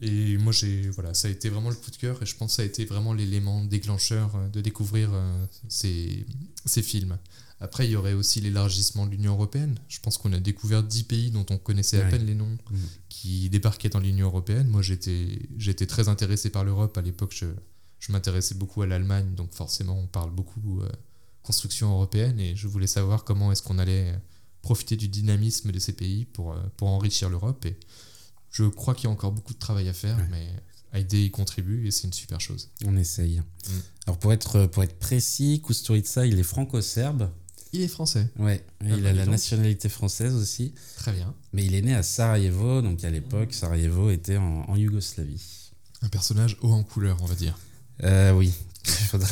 Speaker 2: Et moi, j'ai voilà, ça a été vraiment le coup de cœur et je pense que ça a été vraiment l'élément déclencheur euh, de découvrir euh, ces, ces films. Après, il y aurait aussi l'élargissement de l'Union européenne. Je pense qu'on a découvert 10 pays dont on connaissait à
Speaker 1: Ouais.
Speaker 2: peine les noms
Speaker 1: Mhm.
Speaker 2: qui débarquaient dans l'Union européenne. Moi, j'étais j'étais très intéressé par l'Europe. À l'époque, je, je m'intéressais beaucoup à l'Allemagne, donc forcément, on parle beaucoup euh, construction européenne et je voulais savoir comment est-ce qu'on allait profiter du dynamisme de ces pays pour, euh, pour enrichir l'Europe. Et je crois qu'il y a encore beaucoup de travail à faire,
Speaker 1: Ouais.
Speaker 2: mais AID y contribue et c'est une super chose.
Speaker 1: On essaye. Alors, pour être, pour être précis, Kusturica, il est franco-serbe.
Speaker 2: Il est français.
Speaker 1: Ouais,
Speaker 2: Ah
Speaker 1: il
Speaker 2: bah,
Speaker 1: a la
Speaker 2: donc.
Speaker 1: nationalité française aussi.
Speaker 2: Très bien.
Speaker 1: Mais il est né à Sarajevo, donc à l'époque, Sarajevo était en, en Yougoslavie.
Speaker 2: Un personnage haut en couleur, on va dire.
Speaker 1: Euh, oui, il faudrait,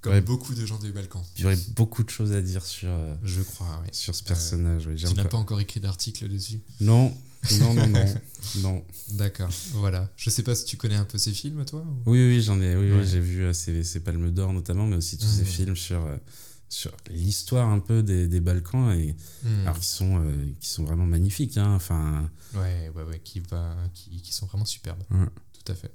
Speaker 2: Comme
Speaker 1: Ouais.
Speaker 2: beaucoup de gens des Balkans.
Speaker 1: Il y aurait beaucoup de choses à dire sur, euh,
Speaker 2: Je crois, oui.
Speaker 1: sur ce personnage. oui.
Speaker 2: Tu n'as pas encore écrit d'article dessus?
Speaker 1: Non, non, non, non. non.
Speaker 2: D'accord, voilà. Je sais pas si tu connais un peu ces films, toi ou-
Speaker 1: Oui, oui, j'en ai. Oui, oui, j'ai vu euh, ces, ces Palmes d'Or notamment, mais aussi tous ces films sur, euh, sur l'histoire un peu des, des Balkans et
Speaker 2: Hmm.
Speaker 1: alors qui sont, euh, qui sont vraiment magnifiques. Hein. Enfin,
Speaker 2: Ouais, ouais, ouais, qui, va, qui, qui sont vraiment superbes. Tout à fait.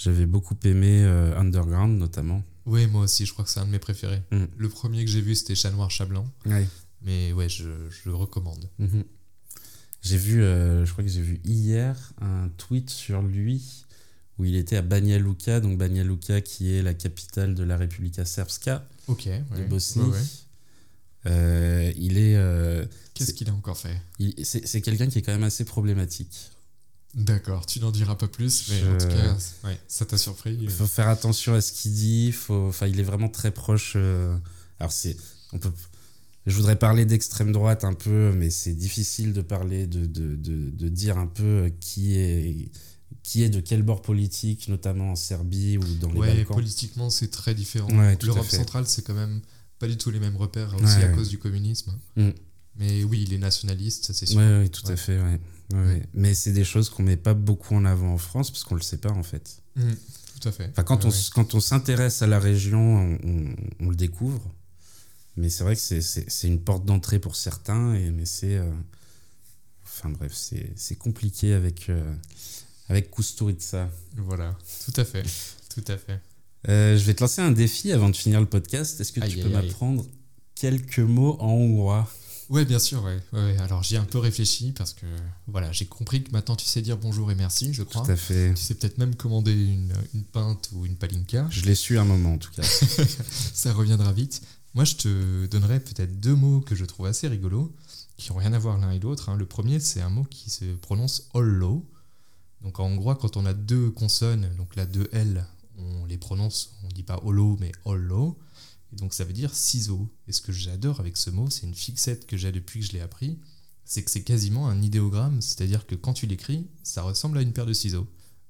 Speaker 1: J'avais beaucoup aimé euh, Underground notamment.
Speaker 2: Oui, moi aussi, je crois que c'est un de mes préférés.
Speaker 1: Mm.
Speaker 2: Le premier que j'ai vu, c'était Chat Noir, Chat Blanc.
Speaker 1: Ouais.
Speaker 2: Mais ouais, je, je le recommande.
Speaker 1: Mhm. J'ai vu, euh, je crois que j'ai vu hier un tweet sur lui où il était à Banja Luka, donc Banja Luka qui est la capitale de la Republika Srpska
Speaker 2: Ok, ouais.
Speaker 1: de Bosnie.
Speaker 2: Ouais.
Speaker 1: Euh, il est,
Speaker 2: Qu'est-ce qu'il a encore fait?
Speaker 1: c'est quelqu'un qui est quand même assez problématique.
Speaker 2: D'accord, tu n'en diras pas plus, mais
Speaker 1: Je-
Speaker 2: en tout cas, ouais, ça t'a surpris.
Speaker 1: Il faut faire attention à ce qu'il dit. Faut, enfin, il est vraiment très proche. euh, alors c'est, on peut. Je voudrais parler d'extrême droite un peu, mais c'est difficile de parler, de, de, de, de dire un peu qui est, qui est de quel bord politique, notamment en Serbie ou dans les
Speaker 2: Ouais,
Speaker 1: Balkans.
Speaker 2: politiquement, c'est très différent.
Speaker 1: Ouais,
Speaker 2: L'Europe centrale, c'est quand même pas du tout les mêmes repères, aussi à cause du communisme.
Speaker 1: Mm.
Speaker 2: Mais oui, il est nationaliste, ça c'est sûr.
Speaker 1: Ouais, ouais, tout à fait. Ouais. Ouais, ouais. Mais c'est des choses qu'on met pas beaucoup en avant en France parce qu'on le sait pas en fait.
Speaker 2: Mm, tout à fait.
Speaker 1: Enfin, quand, on, quand on s'intéresse à la région, on, on- on le découvre. Mais c'est vrai que c'est- une porte d'entrée pour certains. Et, mais c'est. euh, enfin bref, c'est compliqué avec, euh, avec Kusturica.
Speaker 2: Voilà, tout à fait. Tout à fait.
Speaker 1: Euh, je vais te lancer un défi avant de finir le podcast. Est-ce que
Speaker 2: Aïe,
Speaker 1: tu peux m'apprendre quelques mots en hongrois?
Speaker 2: Ouais, bien sûr, ouais. Alors j'y ai un peu réfléchi parce que voilà, j'ai compris que maintenant tu sais dire bonjour et merci, je crois.
Speaker 1: Tout à fait.
Speaker 2: Tu sais peut-être même commander une, une pinte ou une palinka.
Speaker 1: Je l'ai su un moment en tout cas.
Speaker 2: Ça reviendra vite. Moi, je te donnerai peut-être deux mots que je trouve assez rigolos, qui n'ont rien à voir l'un et l'autre. hein. Le premier, c'est un mot qui se prononce hollo. Donc en hongrois, quand on a deux consonnes, donc là deux L, on les prononce, on dit pas holo, mais hollo. Et donc ça veut dire ciseau. Et ce que j'adore avec ce mot, c'est une fixette que j'ai depuis que je l'ai appris, c'est que c'est quasiment un idéogramme, c'est-à-dire que quand tu l'écris, ça ressemble à une paire de ciseaux.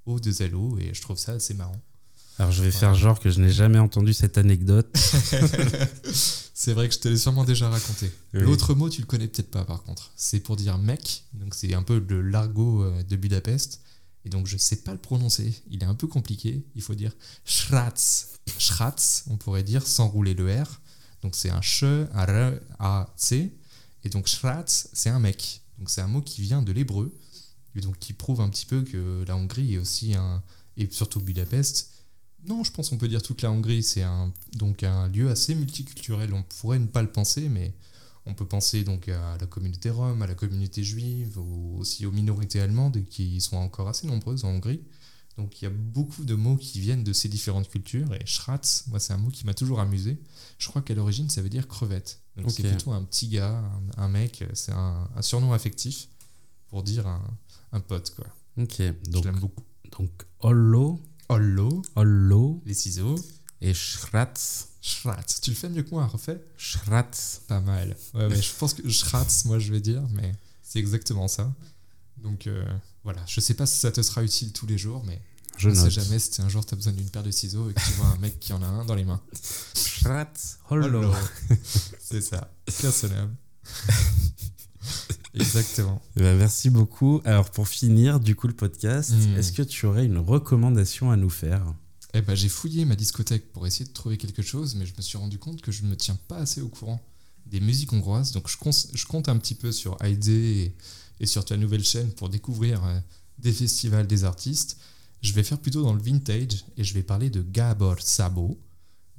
Speaker 2: O, deux L, O, et je trouve ça assez marrant.
Speaker 1: Alors je vais faire genre que je n'ai jamais entendu cette anecdote.
Speaker 2: C'est vrai que je te l'ai sûrement déjà raconté.
Speaker 1: Oui.
Speaker 2: L'autre mot, tu le connais peut-être pas par contre. C'est pour dire mec, donc c'est un peu le l'argot euh, de Budapest. Et donc je sais pas le prononcer. Il est un peu compliqué. Il faut dire Schratz. Schratz, on pourrait dire sans rouler le R. Donc c'est un ch, un r, a, c. Et donc Schratz, c'est un mec. Donc c'est un mot qui vient de l'hébreu. Et donc qui prouve un petit peu que la Hongrie est aussi un. Et surtout Budapest. Non, je pense qu'on peut dire toute la Hongrie, c'est un, donc un lieu assez multiculturel. On pourrait ne pas le penser, mais on peut penser donc à la communauté rome, à la communauté juive, ou aussi aux minorités allemandes qui sont encore assez nombreuses en Hongrie. Donc il y a beaucoup de mots qui viennent de ces différentes cultures. Et Schratz, moi c'est un mot qui m'a toujours amusé. Je crois qu'à l'origine ça veut dire crevette. Donc c'est plutôt un petit gars, un, un mec, c'est un, un surnom affectif pour dire un, un pote quoi.
Speaker 1: Ok,
Speaker 2: Je
Speaker 1: donc,
Speaker 2: l'aime beaucoup.
Speaker 1: donc Hollo,
Speaker 2: Hollo,
Speaker 1: Hollo
Speaker 2: les ciseaux,
Speaker 1: et Schratz.
Speaker 2: Schratz. Tu le fais mieux que moi, refais
Speaker 1: Schratz.
Speaker 2: Pas mal. Ouais, mais je pense que Schratz, moi je vais dire, mais c'est exactement ça. Donc euh, voilà, je sais pas si ça te sera utile tous les jours, mais
Speaker 1: Je
Speaker 2: sait
Speaker 1: note.
Speaker 2: jamais si un jour tu as besoin d'une paire de ciseaux et que tu vois un mec qui en a un dans les mains.
Speaker 1: Schratz. Hollo.
Speaker 2: c'est ça. Personnel. Exactement.
Speaker 1: Eh ben, merci beaucoup. Alors pour finir du coup le podcast,
Speaker 2: Mm.
Speaker 1: est-ce que tu aurais une recommandation à nous faire?
Speaker 2: Eh ben, j'ai fouillé ma discothèque pour essayer de trouver quelque chose, mais je me suis rendu compte que je ne me tiens pas assez au courant des musiques hongroises. Donc je, compte un petit peu sur ID et, et sur ta nouvelle chaîne pour découvrir euh, des festivals, des artistes. Je vais faire plutôt dans le vintage et je vais parler de Gabor Szabo,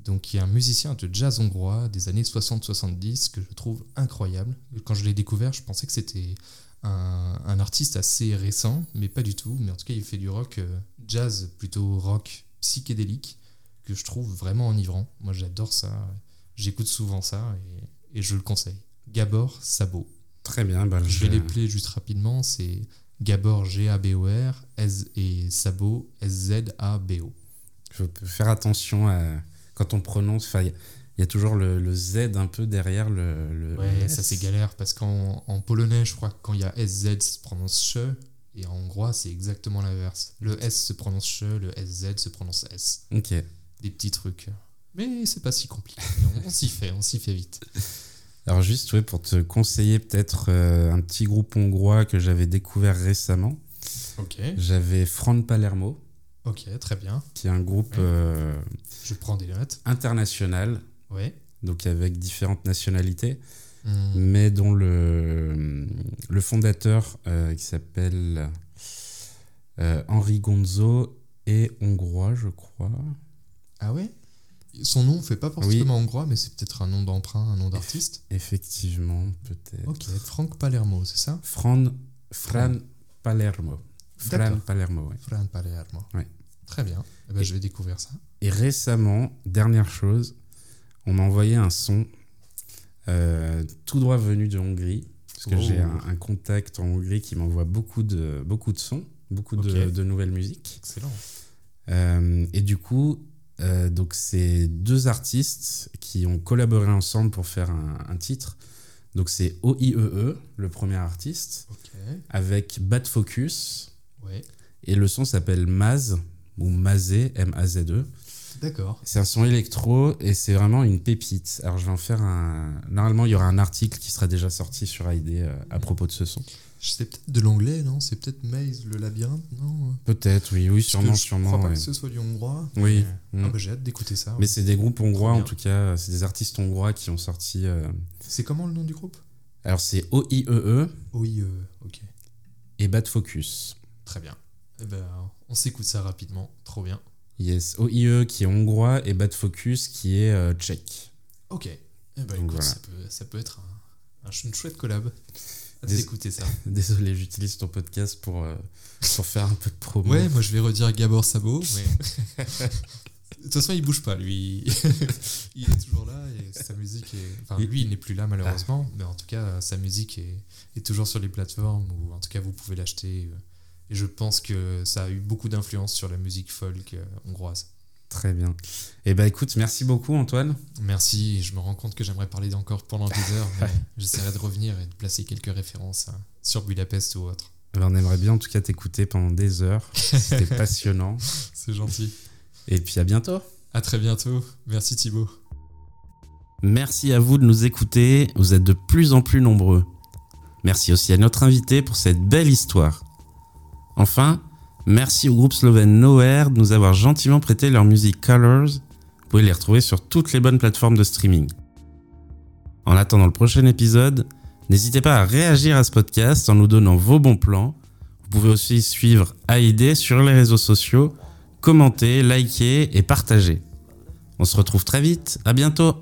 Speaker 2: donc qui est un musicien de jazz hongrois des années 60-70 que je trouve incroyable. Quand je l'ai découvert, je pensais que c'était un, un artiste assez récent, mais pas du tout. Mais en tout cas, il fait du rock euh, jazz, plutôt rock psychédélique, que je trouve vraiment enivrant. Moi, j'adore ça. J'écoute souvent ça et, et je le conseille. Gabor Sabo.
Speaker 1: Très bien. ben,
Speaker 2: Je vais les player juste rapidement. C'est Gabor G-A-B-O-R S- et Sabo S-Z-A-B-O.
Speaker 1: Je peux faire attention à quand on prononce. Il y a- il y, a toujours le, le Z un peu derrière le. le-
Speaker 2: Ouais, ça
Speaker 1: S.
Speaker 2: c'est galère parce qu'en en polonais, je crois que quand il y a SZ, ça se prononce che. Et en hongrois, c'est exactement l'inverse. Le S se prononce che, le SZ se prononce S.
Speaker 1: Ok.
Speaker 2: Des petits trucs. Mais c'est pas si compliqué. on, s'y fait, on s'y fait vite.
Speaker 1: Alors juste ouais, pour te conseiller peut-être euh, un petit groupe hongrois que j'avais découvert récemment.
Speaker 2: Ok.
Speaker 1: J'avais Fran Palermo,
Speaker 2: Ok, très bien.
Speaker 1: qui est un groupe
Speaker 2: Ouais.
Speaker 1: euh,
Speaker 2: Je prends des notes.
Speaker 1: international,
Speaker 2: Ouais.
Speaker 1: donc avec différentes nationalités,
Speaker 2: Hmm,
Speaker 1: mais dont le, le fondateur, euh, qui s'appelle euh, Henri Gonzo, est hongrois, je crois.
Speaker 2: Ah ouais? Son nom fait pas forcément hongrois, mais c'est peut-être un nom d'emprunt, un nom d'artiste.
Speaker 1: Effectivement, peut-être.
Speaker 2: Ok, Franck Palermo, c'est ça?
Speaker 1: Fran, Fran Palermo. Fran. Palermo, ouais.
Speaker 2: Fran Palermo. Très bien. Eh ben,
Speaker 1: Et-
Speaker 2: je vais découvrir ça.
Speaker 1: Et récemment, dernière chose, on m'a envoyé un son euh, tout droit venu de Hongrie. Parce que
Speaker 2: Oh.
Speaker 1: j'ai un, un contact en Hongrie qui m'envoie beaucoup de, beaucoup de sons, beaucoup de, nouvelles musiques.
Speaker 2: Excellent.
Speaker 1: Euh, et du coup, euh, donc c'est deux artistes qui ont collaboré ensemble pour faire un, un titre. Donc c'est OIEE, E, le premier artiste, avec Bad Focus.
Speaker 2: Ouais.
Speaker 1: Et le son s'appelle Maz, ou Mazé, M-A-Z-E.
Speaker 2: D'accord.
Speaker 1: C'est un son électro et c'est vraiment une pépite. Alors je vais en faire un. Normalement, il y aura un article qui sera déjà sorti sur ID euh, à propos de ce son.
Speaker 2: C'est peut-être de l'anglais, non? C'est peut-être Maze, le labyrinthe, non?
Speaker 1: Peut-être, oui, oui, sûrement,
Speaker 2: je
Speaker 1: sûrement.
Speaker 2: crois pas
Speaker 1: ouais.
Speaker 2: que ce soit du hongrois.
Speaker 1: Oui.
Speaker 2: mais-
Speaker 1: mm.
Speaker 2: Ah bah, j'ai hâte d'écouter ça.
Speaker 1: Mais c'est des groupes hongrois en tout cas. C'est des artistes hongrois qui ont sorti. euh,
Speaker 2: C'est comment le nom du groupe?
Speaker 1: Alors c'est OIEE
Speaker 2: Oui, euh, ok.
Speaker 1: E et Bad Focus.
Speaker 2: Très bien. Eh ben, on s'écoute ça rapidement. Trop bien.
Speaker 1: Yes, OIE qui est hongrois et Bad Focus qui est euh, tchèque.
Speaker 2: Ok. Eh ben,
Speaker 1: Donc
Speaker 2: écoute,
Speaker 1: voilà.
Speaker 2: ça, peut, ça peut être un, un ch- une chouette collab. D'écouter ça.
Speaker 1: Désolé, j'utilise ton podcast pour, euh, pour faire un peu de promo.
Speaker 2: Ouais, moi je vais redire Gabor Sabo, mais. De toute façon, il bouge pas, lui. il est toujours là et sa musique est. Enfin, lui, il n'est plus là malheureusement, mais en tout cas, sa musique est, est toujours sur les plateformes ou en tout cas, vous pouvez l'acheter. Et je pense que ça a eu beaucoup d'influence sur la musique folk euh, hongroise.
Speaker 1: Très bien. Et bah écoute, merci beaucoup Antoine.
Speaker 2: Merci, je me rends compte que j'aimerais parler encore pendant des heures, mais j'essaierai de revenir et de placer quelques références hein, sur Budapest ou autre.
Speaker 1: Eh ben, on aimerait bien en tout cas t'écouter pendant des heures. C'était passionnant.
Speaker 2: C'est gentil.
Speaker 1: Et puis à bientôt.
Speaker 2: À très bientôt. Merci Thibaut.
Speaker 1: Merci à vous de nous écouter. Vous êtes de plus en plus nombreux. Merci aussi à notre invité pour cette belle histoire. Enfin, merci au groupe slovène Nowhere de nous avoir gentiment prêté leur musique Colors. Vous pouvez les retrouver sur toutes les bonnes plateformes de streaming. En attendant le prochain épisode, n'hésitez pas à réagir à ce podcast en nous donnant vos bons plans. Vous pouvez aussi suivre AID sur les réseaux sociaux, commenter, liker et partager. On se retrouve très vite, à bientôt